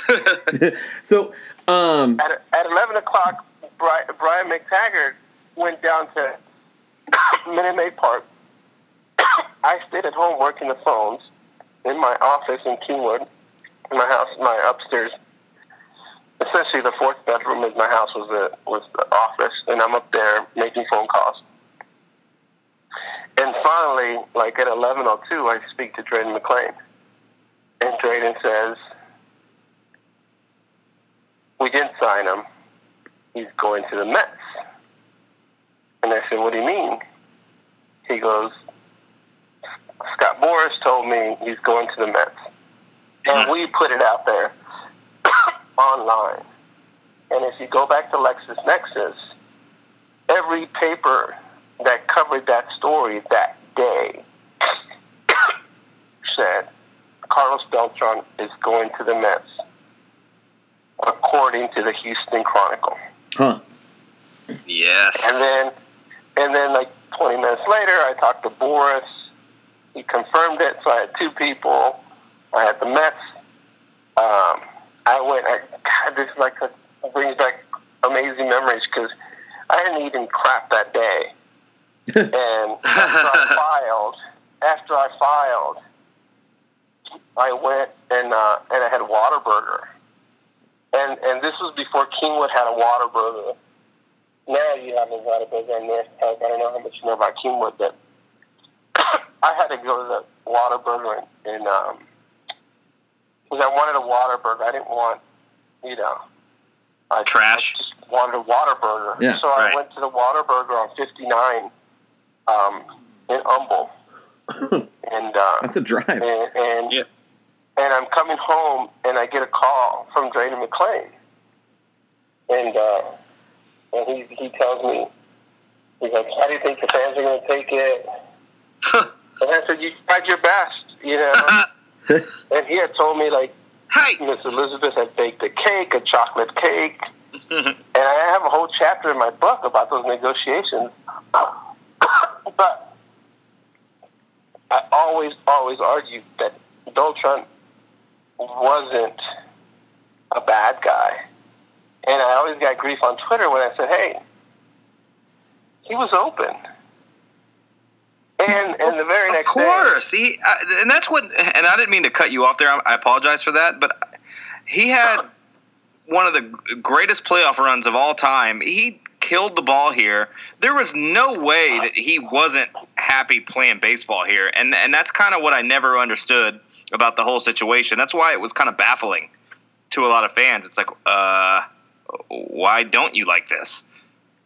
so, um, At, at 11 o'clock, Brian, Brian McTaggart went down to Minute Maid Park. I stayed at home working the phones in my office in Kingwood, in my house, my upstairs. Essentially, the fourth bedroom in my house was the was the office, and I'm up there making phone calls. And finally, like at 11:02, I speak to Drayton McLane, and Drayton says, "We didn't sign him. He's going to the Mets." And I said, "What do you mean?" He goes, "Scott Boras told me he's going to the Mets, and hmm. we put it out there online. And if you go back to LexisNexis, every paper that covered that story that day said Carlos Beltran is going to the Mets, according to the Houston Chronicle. huh? yes. And then, and then like 20 minutes later, I talked to Boras. He confirmed it. So I had two people. I had the Mets. Um, I went. I, God, this is like a, brings back amazing memories because I didn't even crap that day. and after I filed, after I filed, I went and uh, and I had Whataburger. And and this was before Kingwood had a Whataburger. Now you have a Whataburger on North Park. I don't know how much you know about Kingwood, but I had to go to the Whataburger in, in um, because I wanted a Whataburger. I didn't want, you know, I Trash. I just wanted a Whataburger. Yeah, so I right. went to the Whataburger on 59 um, in Humble. and uh, That's a drive. and and, Yeah. and I'm coming home and I get a call from Drayton McLane, and uh, and he he tells me he's like, how do you think the fans are going to take it? And I said, you tried your best. you know. Uh-huh. and he had told me like Hey, Miss Elizabeth had baked a cake, a chocolate cake, and I have a whole chapter in my book about those negotiations. but I always, always argued that Donald Trump wasn't a bad guy, and I always got grief on Twitter when I said, "Hey, he was open." And and the very of next course, he uh, and that's what. And I didn't mean to cut you off there. I, I apologize for that, but he had one of the greatest playoff runs of all time. He killed the ball here. There was no way that he wasn't happy playing baseball here, and and that's kind of what I never understood about the whole situation. That's why it was kind of baffling to a lot of fans. It's like, uh, why don't you like this?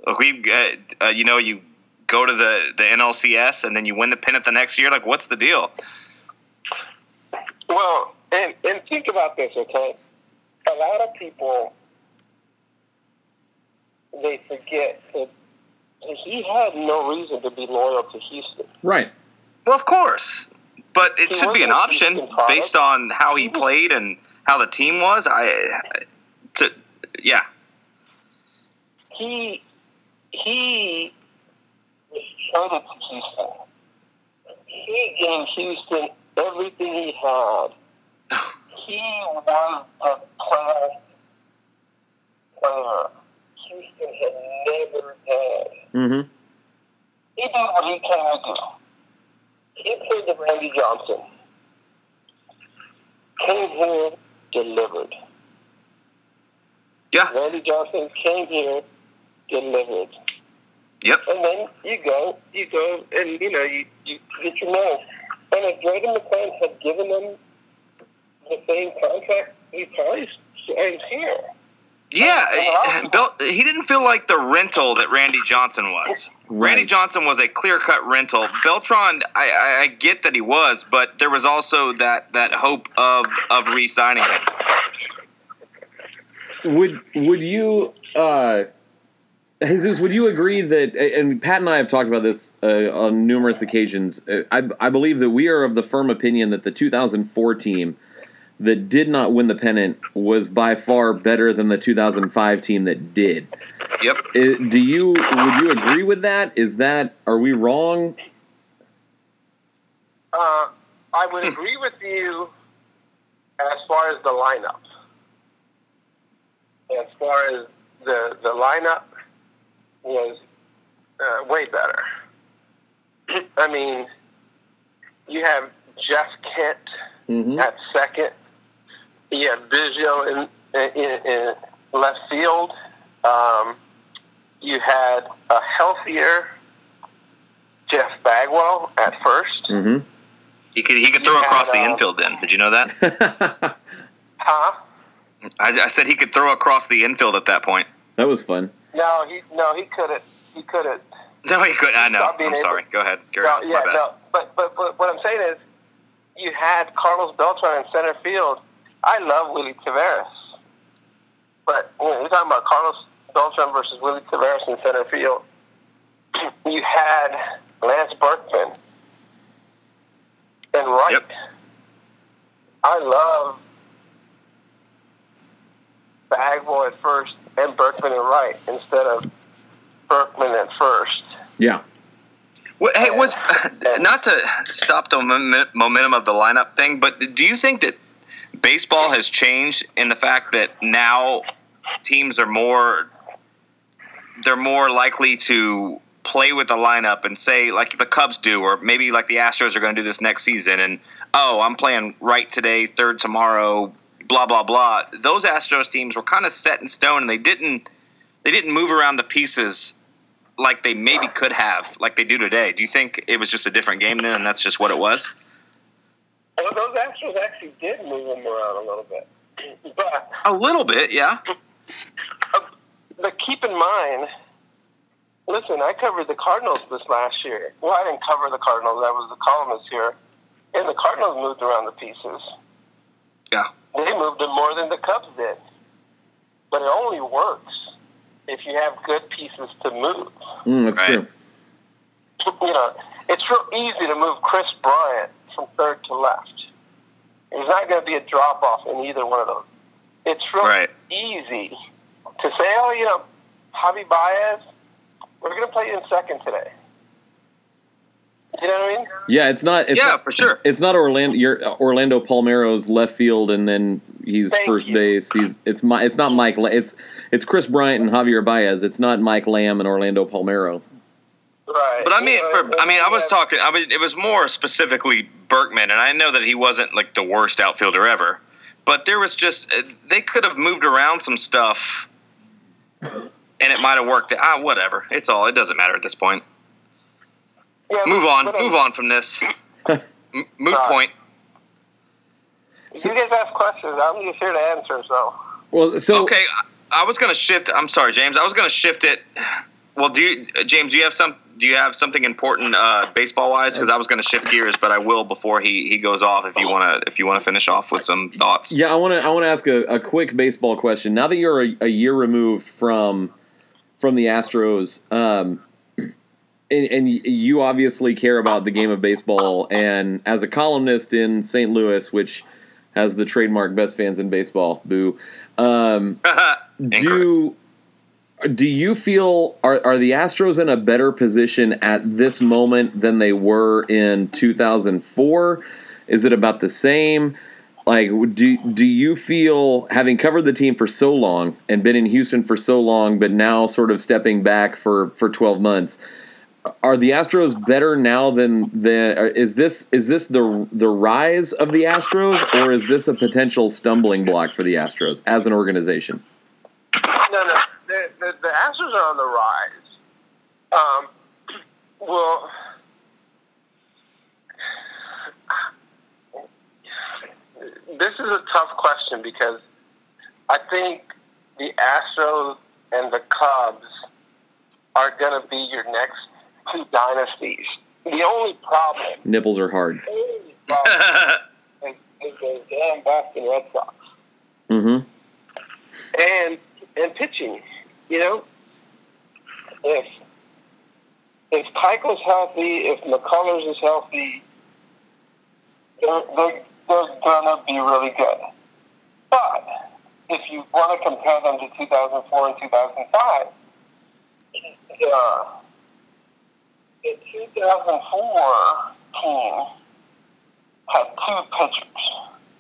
Look, we, uh, uh, you know, you go to the the NLCS and then you win the pennant the next year. Like, what's the deal? Well, and and think about this, okay? A lot of people they forget that he had no reason to be loyal to Houston. Right. Well, of course, but it He should be an option based on how he played and how the team was. I, to, yeah, He he was traded to Houston. He gave Houston everything he had. He was the class player Houston had never had. Mm-hmm. He did what he came to do. He played the Randy Johnson. Came here, delivered. yeah, Randy Johnson came here, delivered. Yep. And then you go, you go, and you know, you, you get your man. And if Drayton McLane had given them the same contract, he probably stays here. Yeah, he- Bill, he didn't feel like the rental that Randy Johnson was. Randy Johnson was a clear cut rental. Beltran, I, I, I get that he was, but there was also that, that hope of of re signing him. Would would you, uh, Jesus? Would you agree that? And Pat and I have talked about this uh, on numerous occasions. Uh, I I believe that we are of the firm opinion that the 2004 team that did not win the pennant was by far better than the 2005 team that did. Yep. Uh, do you would you agree with that? Is that are we wrong? Uh, I would agree with you as far as the lineup. As far as the the lineup was uh, way better. I mean, you have Jeff Kent Mm-hmm. at second. You have Biggio in, in, in left field. Um, you had a healthier Jeff Bagwell at 1st Mm-hmm. He could he could throw Yeah, across the no. infield. Then did you know that? Huh? I, I said he could throw across the infield at that point. that was fun. No, he no he couldn't. He couldn't. No, he could. I know. I'm able- sorry. Go ahead. Gary, No, yeah, no. But, but but what I'm saying is, you had Carlos Beltran in center field. I love Willy Taveras, but when you're talking about Carlos Beltran versus Willy Taveras in center field, you had Lance Berkman and Wright. Yep. I love Bagwell at first and Berkman at right instead of Berkman at first. Yeah. Well, hey, was not to stop the momentum of the lineup thing, but do you think that baseball has changed in the fact that now teams are more they're more likely to play with the lineup and say like the Cubs do, or maybe like the Astros are going to do this next season, and oh, I'm playing right today, third tomorrow, blah blah blah. Those Astros teams were kind of set in stone, and they didn't they didn't move around the pieces like they maybe could have, like they do today. Do you think it was just a different game then, and that's just what it was? Well, those Astros actually did move them around a little bit. But, A little bit, yeah. but keep in mind, listen, I covered the Cardinals this last year. Well, I didn't cover the Cardinals. I was the columnist here. And the Cardinals moved around the pieces. Yeah. They moved him more than the Cubs did. But it only works if you have good pieces to move. Mm, that's Right. true. You know, it's real easy to move Kris Bryant from third to left. there's not going to be a drop off in either one of those. It's real Right. easy to say, oh, you know, Javi Baez, we're going to play you in second today. You know what I mean? Yeah, it's not. It's Yeah, not, for sure. It's not Orlando. Your Orlando Palmeiro's left field, and then he's Thank first you. base. He's it's my it's not Mike. La- It's it's Kris Bryant and Javier Baez. It's not Mike Lamb and Orlando Palmeiro. Right. But I mean, for I mean, I was talking. I mean, it was more specifically Berkman, and I know that he wasn't like the worst outfielder ever, but there was just uh, they could have moved around some stuff, and it might have worked. Ah, whatever. It's all. It doesn't matter at this point. Yeah, Move on. but, Move on from this. M- moot Right. point. You guys ask questions. I'm just here to answer. So Well, so Okay, I I was going to shift. I'm sorry, James. I was going to shift it. Well, do you, uh, James? Do you have some? Do you have something important uh, baseball wise? Because I was going to shift gears, but I will before he, he goes off. If you want to, if you want to finish off with some thoughts. Yeah, I want to. I want to ask a, a quick baseball question. Now that you're a, a year removed from from the Astros, um, and, and you obviously care about the game of baseball, and as a columnist in St. Louis, which has the trademark "best fans in baseball," boo. Um, do do you feel are are the Astros in a better position at this moment than they were in 2004? Is it about the same? Like, do do you feel having covered the team for so long and been in Houston for so long, but now sort of stepping back for for 12 months? Are the Astros better now than the? Is this is this the the rise of the Astros, or is this a potential stumbling block for the Astros as an organization? no, no, the the, the Astros are on the rise. Um, well, this is a tough question because I think the Astros and the Cubs are going to be your next two dynasties. The only problem, Nipples are hard. the only problem is, is the damn Boston Red Sox Mm-hmm. and and pitching. You know, if if Keuchel's healthy, if McCullers is healthy, they're they're, they're gonna be really good. But if you want to compare them to 2004 and 2005, the the 2004 team had two pitchers.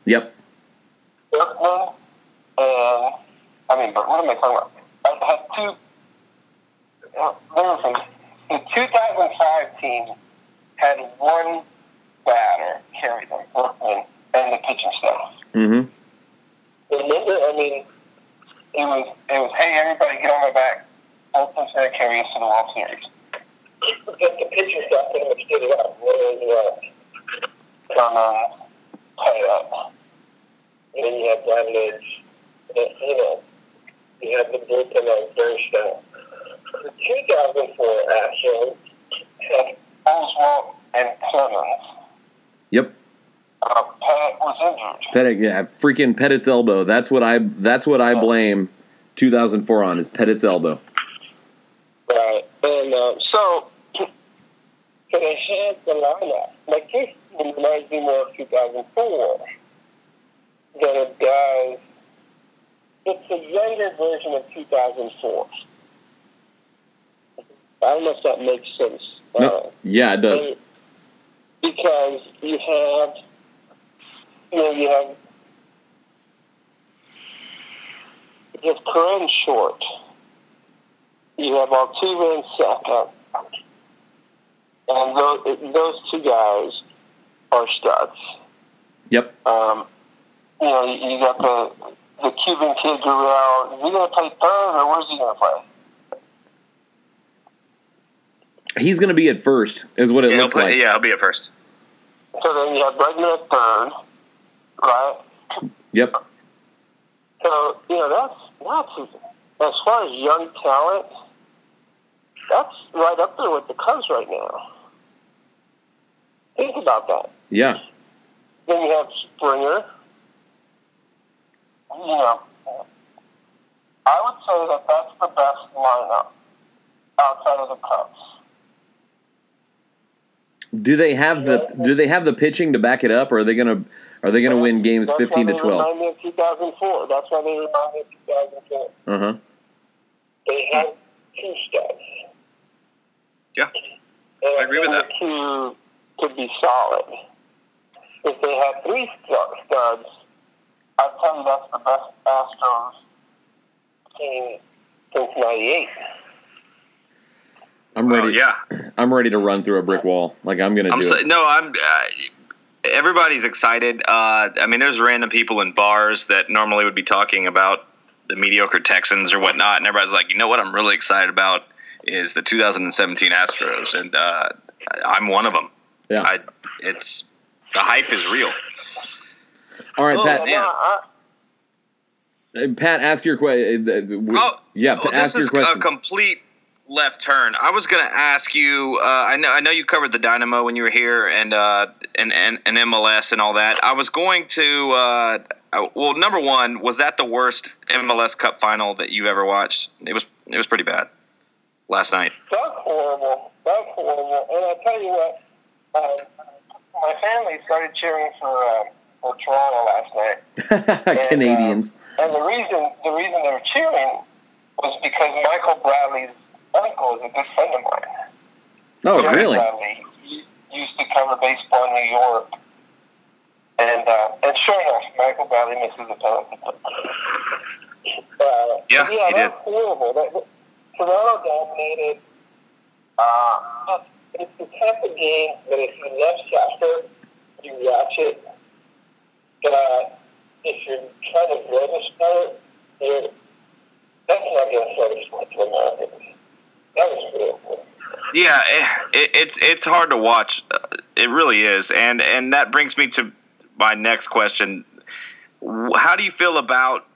Yep. Berkman and I mean, but what am I talking about? I had two. Uh, listen, the 2005 team had one batter carry them, Berkman and the pitching staff. Mm-hmm. Remember, I mean, it was it was hey everybody get on my back. Berkman's going to carry us to the World Series. But the pitching staff pretty much did it up. Really, you know, Clemens, Pettitte. And then you have Brandage, and, you know, you have the bullpen on Bernstein. The 2004 Astros had Oswalt and Clemens. Yep. Uh, Pettitte was injured. Pettitte, yeah, freaking Pettitte's elbow. That's what I. That's what I blame 2004 on is Pettitte's elbow. Right. And uh, so, they had the lineup. Like this reminds me more of 2004 than it does. It's a younger version of 2004. I don't know if that makes sense. No, uh, yeah, it does. and because you have, you know, you have, you have Corinne Short. You have Altuve and Saka. And those, those two guys are studs. Yep. Um, you know, you you got the the Cuban kid Gurriel. Is he going to play third, or where's he going to play? He's going to be at first, is what it Yeah, looks play- like. yeah, I'll be at first. So then you have Bregman at third, right? Yep. So you know that's that's as far as young talent, that's right up there with the Cubs right now. Think about that. Yeah. Then you have Springer. You know, I would say that that's the best lineup outside of the Cubs. Do they have the Do they have the pitching to back it up, or are they going to Are they going to win games That's 15 to they 12? Remind me of 2004. That's why they remind me of 2004. Uh huh. They had two studs. Yeah. And I agree with that. The two could be solid. If they had three studs, I'd tell you that's the best Astros team since '98. I'm Well, ready. yeah. I'm ready to run through a brick wall. Like I'm going to I'm do so, it. no, I'm. Uh, everybody's excited. Uh, I mean, there's random people in bars that normally would be talking about the mediocre Texans or whatnot, and everybody's like, you know what? I'm really excited about is the 2017 Astros, and uh, I'm one of them. Yeah. I, it's the hype is real. All right, Oh, Pat. man. I, uh, Pat, ask your question. Oh, yeah. oh, ask this is your question. a complete left turn. I was going to ask you. Uh, I know. I know you covered the Dynamo when you were here, and uh, and, and and MLS and all that. I was going to. Uh, uh, well, number one, was that the worst MLS Cup final that you've ever watched? It was. It was pretty bad last night. That's horrible. That's horrible. And I'll tell you what, um, my family started cheering for uh, for Toronto last night. Canadians. And the reason the reason they were cheering was because Michael Bradley's uncle is a good friend of mine. oh, Jerry really? Bradley used to cover baseball in New York. And uh, and sure enough, Michael Bradley misses a penalty. Uh, Yeah, yeah, he that's did. horrible. That, that- Toronto dominated. Uh, it's the type of game that if you love soccer, you watch it. But if you're trying to grow the sport, you're, that's not going to. That was horrible. Yeah, it, it's it's hard to watch. Uh, It really is, and and that brings me to my next question. How do you feel about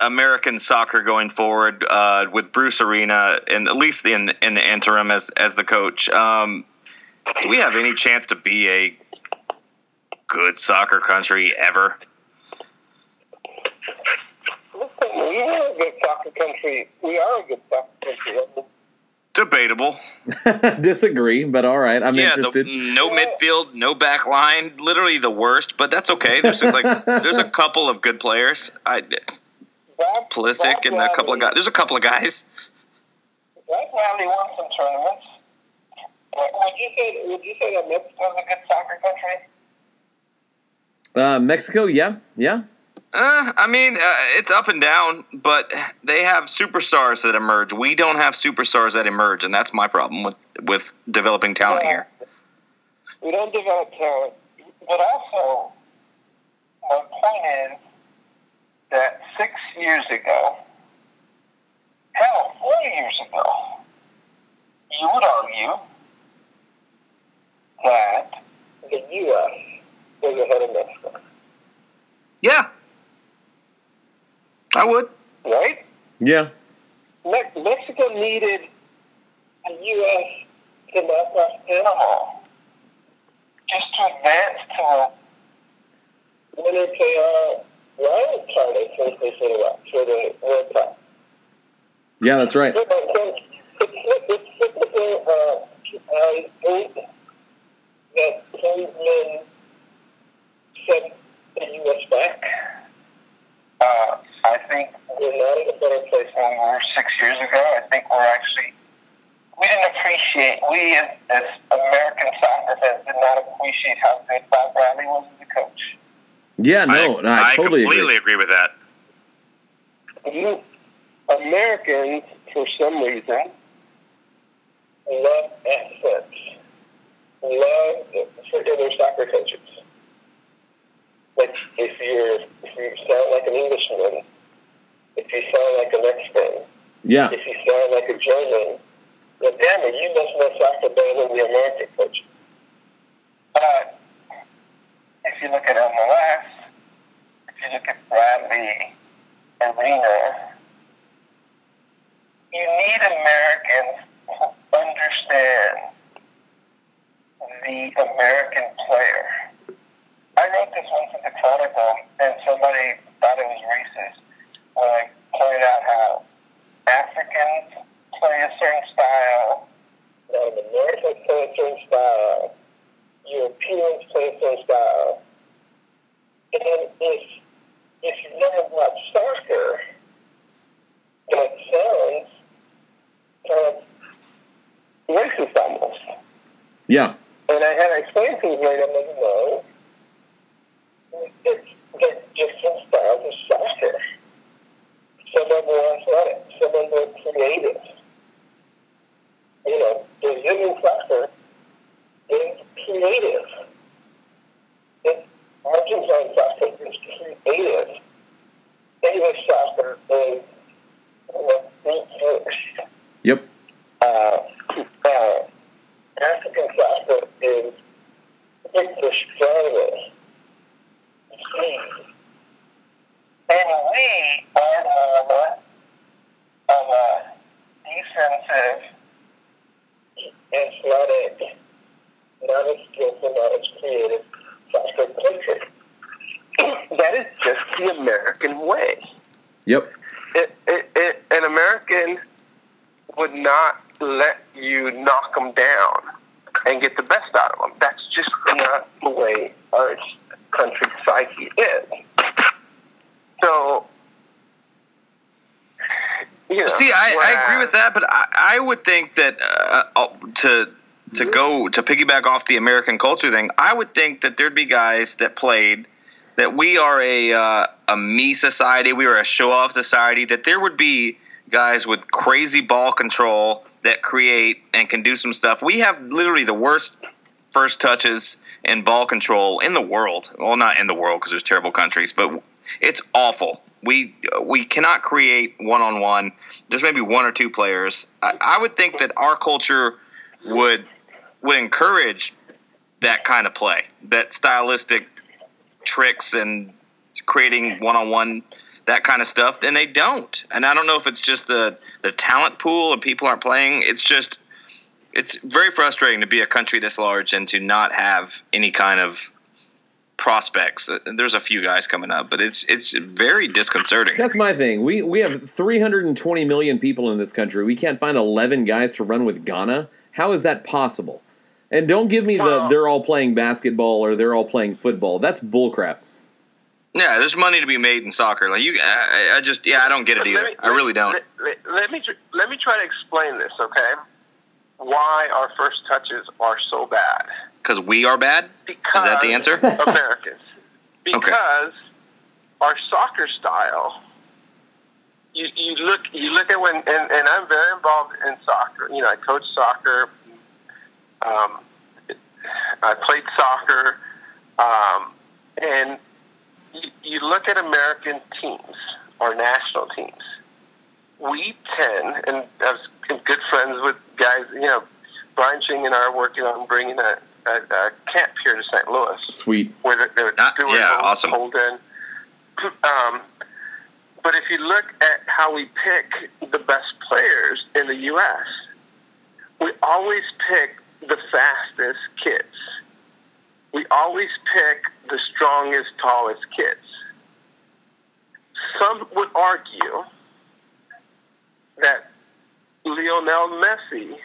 American soccer going forward uh, with Bruce Arena, and at least in in the interim as as the coach? Um, do we have any chance to be a good soccer country ever? Listen, we are a good soccer country. We are a good soccer country. Debatable. Disagree, but all right. I'm yeah, interested. The, no midfield, no back line, literally the worst. But that's okay. There's like there's a couple of good players. I Brad, Pulisic and a couple of guys. There's a couple of guys. Brad Bradley won some tournaments. Uh, Would you say would you say that Mexico's a good soccer country? Uh, Mexico, yeah, yeah. Uh, I mean, uh, it's up and down, but they have superstars that emerge. We don't have superstars that emerge, and that's my problem with with developing talent here. We don't develop talent, but also my point is that six years ago, hell, four years ago, you would argue that the U.S. was ahead of Mexico, Yeah, I would. right? Yeah. Me- Mexico needed the U.S. to knock off Panama just to advance to a winner uh, take all wild card, I think they said about for the World Cup. Yeah, that's right. But I think it's, it's typical, uh, I think that Klinsmann set the U.S. back. Uh, I think we're not in a better place than we were six years ago. I think we're actually, we didn't appreciate, we as, as American soccer fans did not appreciate how good Bob Bradley was as a coach. Yeah, no, I, no, I, totally completely agree. agree with that. You Americans, for some reason, love accents. Love for their soccer coaches. Like if you're if you sound like an Englishman, if you sound like a Mexican, Yeah, if you sound like a German, well, damn it, you must know soccer better than the American coach. But uh, if you look at MLS, if you look at Bradley, Arena, you need Americans who understand the American player. I wrote this once in the Chronicle, and somebody thought it was racist when I pointed out how Africans play a certain style, Native Americans play a certain style, Europeans play uh, a certain style, if if you've never watched soccer, that sounds kind of racist almost. Yeah. And I had to explain things later. I'm like, no, it's they're different styles of soccer. Some are more athletic, some of them are more creative. You know, Brazilian soccer is creative. It, Argentine soccer is creative. English soccer is what beat first. Yep. Uh, uh, African soccer is pick the strongest. And we are of a, of a defensive, athletic, not as skillful, not as creative soccer country. that is just the American way. Yep. It, it, it, an American would not let you knock them down and get the best out of them. That's just not the way our country psyche is. So, you know, See, I, I agree whereas- with that, but I, I would think that uh, uh, to to go to piggyback off the American culture thing, I would think that there'd be guys that played that we are a uh, a me society, we are a show off society. That there would be guys with crazy ball control that create and can do some stuff. We have literally the worst first touches and ball control in the world. Well, not in the world because there's terrible countries, but it's awful. We we cannot create one on one. There's maybe one or two players. I, I would think that our culture would would encourage that kind of play, that stylistic tricks and creating one on one that kind of stuff. And they don't. And I don't know if it's just the the talent pool and people aren't playing. It's just it's very frustrating to be a country this large and to not have any kind of prospects. Uh, There's a few guys coming up, but it's it's very disconcerting. That's my thing. We we have 320 million people in this country. We can't find 11 guys to run with Ghana. How is that possible? And don't give me the they're all playing basketball or they're all playing football. That's bullcrap. Yeah, there's money to be made in soccer. Like you, I, I just yeah, I don't get it Let either. me- I really don't. Let, let- let me let me try to explain this, okay? Why our first touches are so bad? Because we are bad. Because Is that the answer? Americans. Because our soccer style. You, you look you look at when and, and I'm very involved in soccer. You know, I coach soccer. Um, I played soccer, um, and you, you look at American teams, our national teams. We tend, and I was good friends with guys. You know, Brian Ching and I are working on bringing a, a, a camp here to St. Louis Sweet. where they're, they're Ah, doing yeah, awesome. Holden. Um, but if you look at how we pick the best players in the U.S., we always pick the fastest kids. We always pick the strongest, tallest kids. Some would argue that Lionel Messi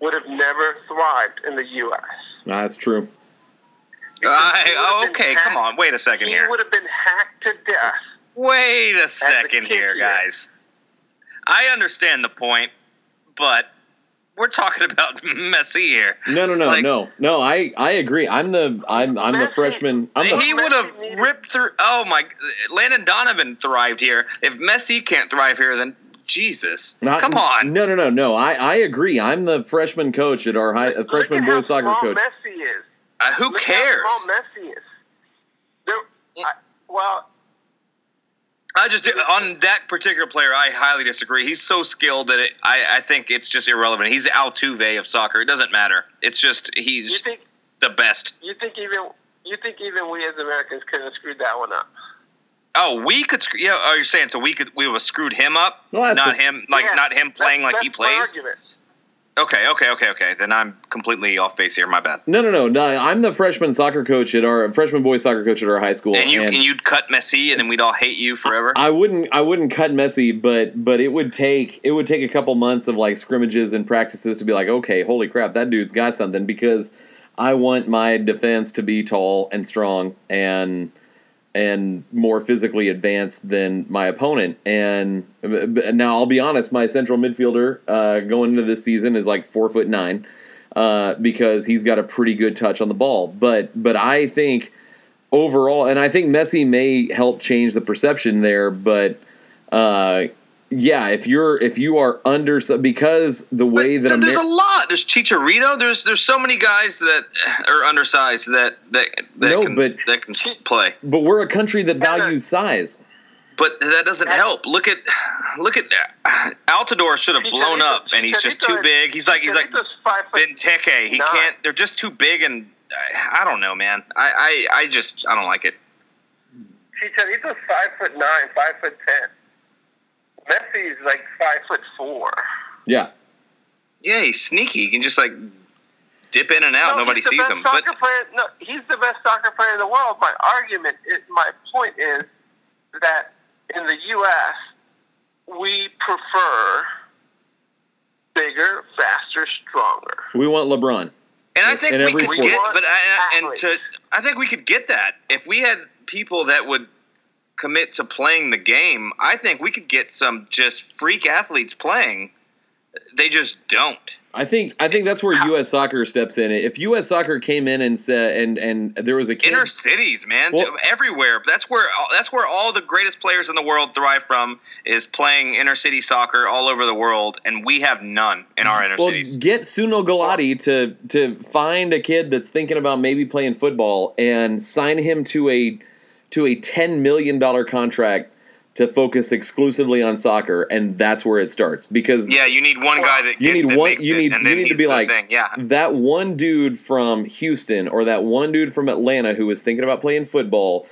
would have never thrived in the U.S. Nah, that's true. I, He would've oh, been okay, hacked- come on. Wait a second he here. would have been hacked to death. Wait a a second kid here, here. guys. I understand the point, but we're talking about Messi here. No, no, no, Like- no, no. I I agree. I'm the I'm I'm the freshman. I'm the, he would have ripped through. Oh my! Landon Donovan thrived here. If Messi can't thrive here, then Jesus, not- come on. No, no, no, no. I I agree. I'm the freshman coach at our high uh, Look freshman at how boys soccer coach. Messi is. Uh, who Look cares? How small Messi is. There, I, well, I just on that particular player, I highly disagree. He's so skilled that it, I, I think it's just irrelevant. He's Altuve of soccer. It doesn't matter. It's just you he's think the best. you think even you think even we as Americans could have screwed that one up? Oh, we could. screw- Yeah. Oh, you're saying so we could we would have screwed him up, Well, not the- him, like Yeah, not him playing that's, like he that's my plays. Okay, okay, okay, okay. Then I'm completely off base here. My bad. No, no, no, no. I'm the freshman soccer coach at our freshman boys soccer coach at our high school. And you and you'd cut Messi, and then we'd all hate you forever. I wouldn't I wouldn't cut Messi, but but it would take it would take a couple months of like scrimmages and practices to be like, okay, holy crap, that dude's got something because I want my defense to be tall and strong and and more physically advanced than my opponent. And now I'll be honest, my central midfielder uh, going into this season is like four foot nine uh, because he's got a pretty good touch on the ball. But but I think overall, and I think Messi may help change the perception there, but. Uh, yeah, if you're if you are under because the way but that there's Amer- a lot. There's Chicharito. There's there's so many guys that are undersized that that that no, can but, that can play. But we're a country that values size. But that doesn't help. Look at look at that. Altidore should have blown up, and he's just too big. He's like he's like Benteke. He can't. They're just too big, and I don't know, man. I I, I just I don't like it. Chicharito's five foot nine, five foot ten. Messi's like five foot four. Yeah. Yeah, he's sneaky. He can just like dip in and out. No, Nobody sees him. But player, no, he's the best soccer player in the world. My argument, is, my point is that in the U.S. we prefer bigger, faster, stronger. We want LeBron. And I think we could sport. get, but I, and to, I think we could get that if we had people that would commit to playing the game, I think we could get some just freak athletes playing. They just don't. I think I think that's where U.S. Soccer steps in. If U.S. Soccer came in and said and and there was a kid, inner cities, man, well, everywhere. That's where that's where all the greatest players in the world thrive from is playing inner city soccer all over the world, and we have none in our inner well, cities. Get Sunil Gulati to to find a kid that's thinking about maybe playing football and sign him to a to a $10 million contract to focus exclusively on soccer, and that's where it starts. Because yeah, you need one guy that you need that one. You need it, you need to be like thing. yeah. that one dude from Houston or that one dude from Atlanta who was thinking about playing football.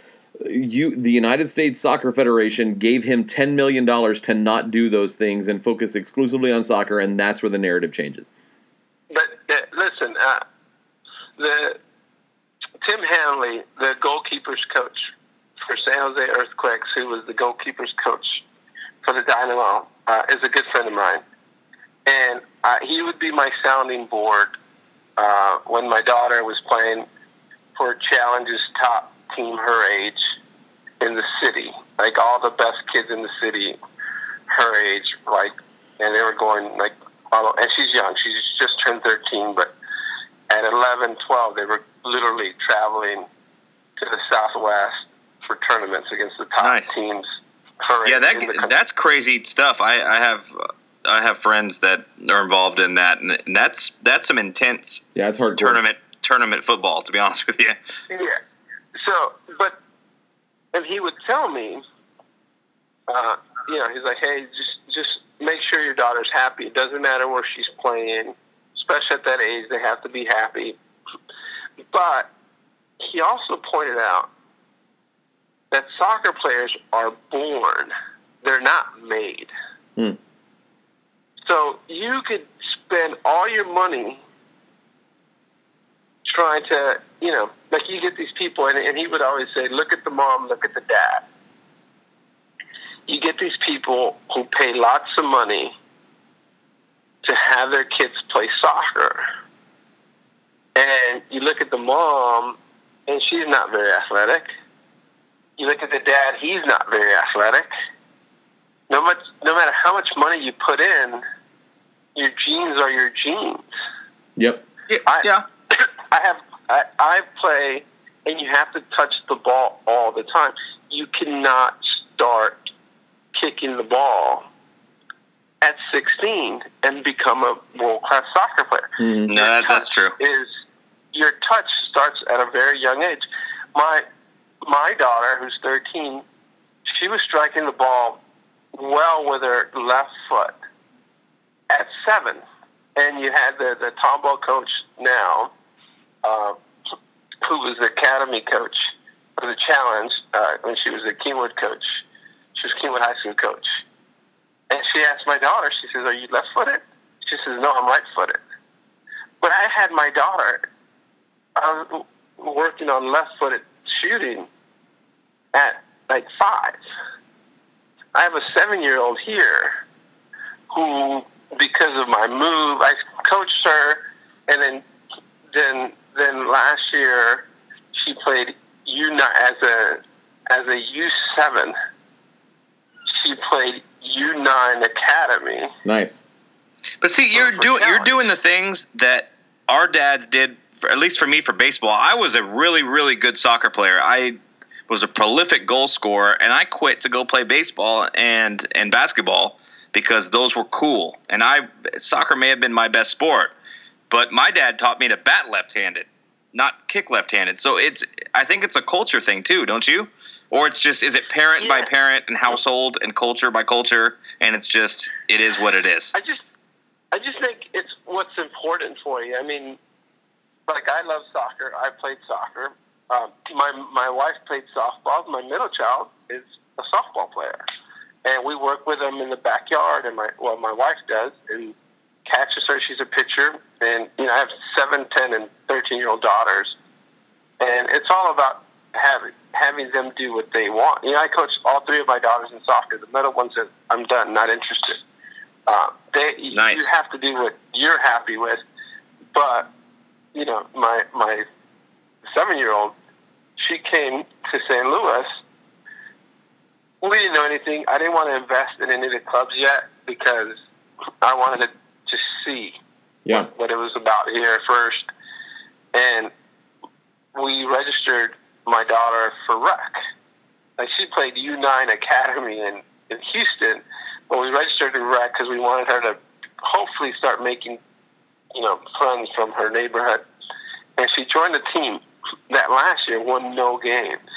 You, the United States Soccer Federation, gave him ten million dollars to not do those things and focus exclusively on soccer, and that's where the narrative changes. But uh, listen, uh, the Tim Hanley, the goalkeepers coach for San Jose Earthquakes, who was the goalkeepers coach for the Dynamo, uh, is a good friend of mine. And uh, he would be my sounding board uh, when my daughter was playing for Challenge's top team her age in the city. Like all the best kids in the city, her age, like, and they were going like, and she's young. She's just turned 13, but at 11, 12, they were literally traveling to the Southwest for tournaments against the top nice. teams. Yeah, that that's crazy stuff. I, I have I have friends that are involved in that, and that's that's some intense. Yeah, it's hard tournament tournament football. To be honest with you. Yeah. So, but and he would tell me, uh, you know, he's like, hey, just just make sure your daughter's happy. It doesn't matter where she's playing, especially at that age. They have to be happy. But he also pointed out that soccer players are born, they're not made. Hmm. So you could spend all your money trying to, you know, like you get these people, and, and he would always say, look at the mom, look at the dad. You get these people who pay lots of money to have their kids play soccer. And you look at the mom, and she's not very athletic you look at the dad; he's not very athletic. No much, no matter how much money you put in, your genes are your genes. Yep. I, yeah. I have. I, I play, and you have to touch the ball all the time. You cannot start kicking the ball at 16 and become a world class soccer player. Mm-hmm. No, that, that's true. Is your touch starts at a very young age. My my daughter, who's 13, she was striking the ball well with her left foot at seven. And you had the, the tomboy coach now, uh, who was the academy coach for the challenge uh, when she was the Keenwood coach. She was Keenwood High School coach. And she asked my daughter, she says, Are you left footed? She says, No, I'm right footed. But I had my daughter was working on left footed shooting at like five. I have a seven year old here who, because of my move, I coached her, and then then then last year she played uni- as a as a U7, she played U9 Academy. Nice. But see, you're doing you're doing the things that our dads did. For, at least for me, for baseball, I was a really really good soccer player. I was a prolific goal scorer, and I quit to go play baseball and and basketball because those were cool. And I soccer may have been my best sport, but my dad taught me to bat left-handed, not kick left-handed. So it's I think it's a culture thing too, don't you? Or it's just is it parent by parent and household and culture by culture, and it's just it is what it is. I just, I just think it's what's important for you. I mean, like I love soccer. I played soccer. Um, my my wife played softball. My middle child is a softball player, and we work with them in the backyard. And my well, my wife does, and catches her. She's a pitcher, and you know I have seven, ten, and thirteen year old daughters, and it's all about having having them do what they want. You know, I coach all three of my daughters in soccer. The middle one says, "I'm done, not interested." Uh, they, Nice. You have to do what you're happy with, but you know, my my seven year old, she came to St. Louis. We didn't know anything. I didn't want to invest in any of the clubs yet because I wanted to just see Yeah. what it was about here first. And we registered my daughter for rec. Like she played U9 Academy in, in Houston, but we registered in rec because we wanted her to hopefully start making, you know, friends from her neighborhood. And she joined the team that last year won no games.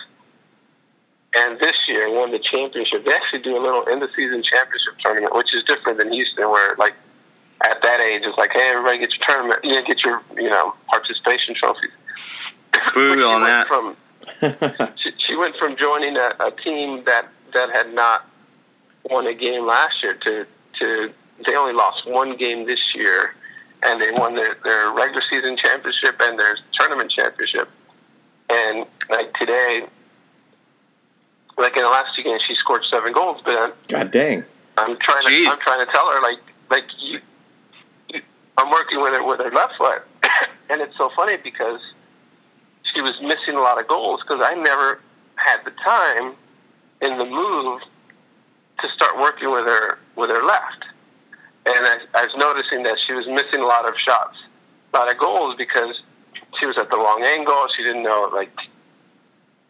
And this year won the championship. They actually do a little end of season championship tournament, which is different than Houston, where like at that age it's like, hey, everybody get your tournament, you get your you know participation trophies. Boo on that. From she, she went from joining a, a team that that had not won a game last year to to they only lost one game this year, and they won their their regular season championship and their tournament championship. And like today, like in the last two games, she scored seven goals. But I'm, God dang. I'm trying to Jeez. I'm trying to tell her like like you, you I'm working with her with her left foot, and it's so funny because she was missing a lot of goals because I never had the time in the move to start working with her with her left, and I, I was noticing that she was missing a lot of shots, a lot of goals because she was at the wrong angle. She didn't know like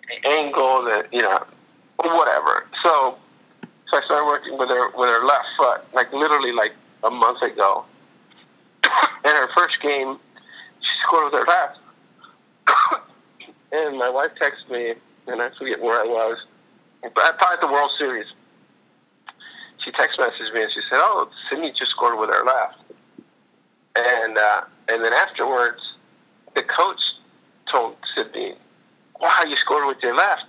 the angle that you know whatever. So so I started working with her with her left foot, like literally like a month ago. and her first game, she scored with her left. and my wife texted me, and I forget where I was, but I probably the World Series. She text messaged me and she said, "Oh, Sydney just scored with her left." And uh, and then afterwards, the coach told Sydney, "Wow, you scored with your left.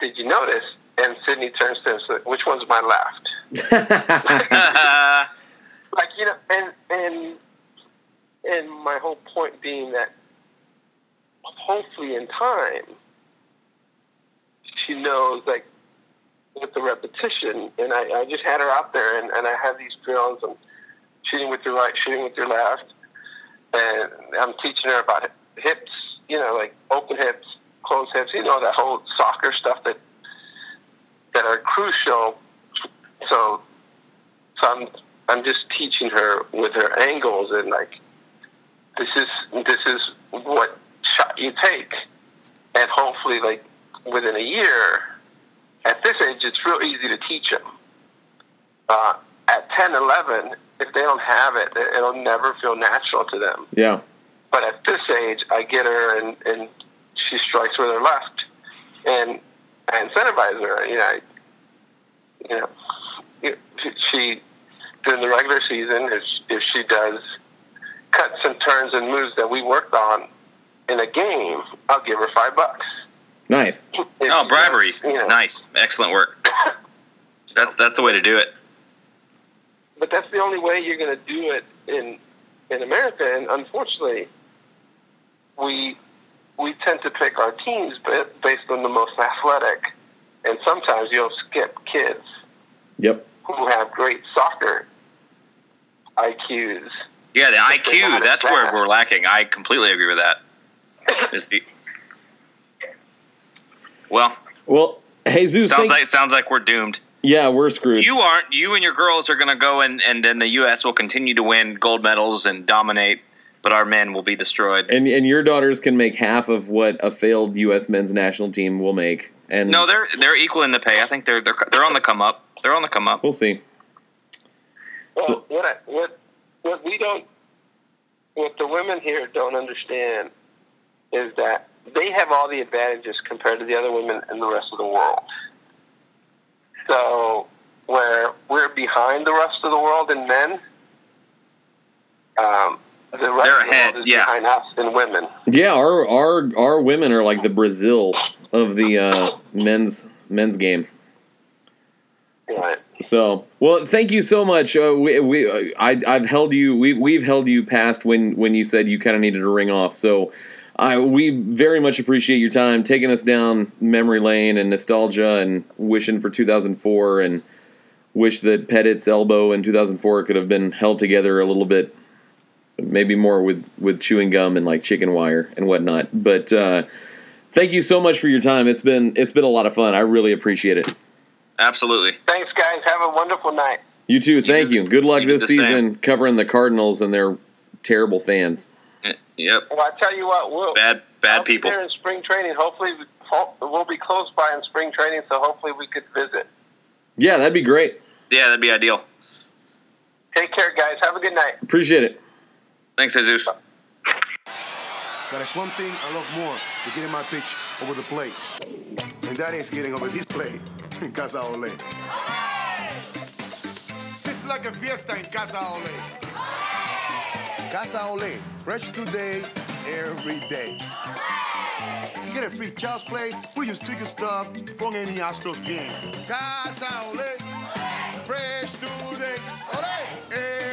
Did you notice?" And Sydney turns to him and said, "Which one's my left?" like you know, and and and my whole point being that hopefully in time she knows like with the repetition, and I, I just had her out there, and, and I have these drills and shooting with your right, shooting with your left, and I'm teaching her about hips, you know, like open hips, closed hips, you know, that whole soccer stuff that that are crucial. So, so I'm I'm just teaching her with her angles and like this is this is what shot you take, and hopefully like within a year. At this age, it's real easy to teach them. Uh, at 10, 11, if they don't have it, it'll never feel natural to them. yeah. But at this age, I get her and, and she strikes with her left, and I incentivize her. You know, I, you know, she during the regular season, if if she does cuts and turns and moves that we worked on in a game, I'll give her five bucks. Nice. If oh, bribery. does, you know. Nice. Excellent work. That's that's the way to do it. but that's the only way you're going to do it in in America. And unfortunately, we we tend to pick our teams based on the most athletic, and sometimes you'll skip kids Yep. who have great soccer IQs. Yeah, the IQ. That's as where we're lacking. I completely agree with that. Is the well, Well, Jesus, Sounds thank- like sounds like we're doomed. yeah, we're screwed. You aren't. You and your girls are going to go, and and then the U.S. will continue to win gold medals and dominate, but our men will be destroyed. and and your daughters can make half of what a failed U.S. men's national team will make. And No, they're they're equal in the pay. I think they're they're they're on the come up. They're on the come up. we'll see. Well, So- what I, what what we don't, what the women here don't understand, is that they have all the advantages compared to the other women in the rest of the world. So where we're behind the rest of the world in men, um, the rest They're of the ahead, world is yeah. behind us in women. Yeah, our our our women are like the Brazil of the uh, men's men's game. Right. So, well, thank you so much. Uh, we, we, uh, I, I've held you. We, we've held you past when, when you said you kind of needed to ring off. So, I, we very much appreciate your time taking us down memory lane and nostalgia and wishing for 2004 and wish that Pettitte's elbow in 2004 could have been held together a little bit, maybe more with, with chewing gum and like chicken wire and whatnot. But uh, thank you so much for your time. It's been it's been a lot of fun. I really appreciate it. Absolutely. Thanks, guys. Have a wonderful night. You too. Thank you. Good luck you this season same. covering the Cardinals and their terrible fans. Eh, yep. Well, I tell you what, we'll Bad bad I'll be people. there in spring training. Hopefully, we- ho- we'll be close by in spring training, so hopefully we could visit. Yeah, that'd be great. Yeah, that'd be ideal. Take care, guys. Have a good night. Appreciate it. Thanks, Jesus. But there's one thing I love more than getting my pitch over the plate. And that is getting over this plate in Casa Olé. It's like a fiesta in Casa Olé. Casa Olé, fresh today, every day. You get a free child's play, We your ticket stuff from any Astros game. Casa Olé, fresh today, Olé,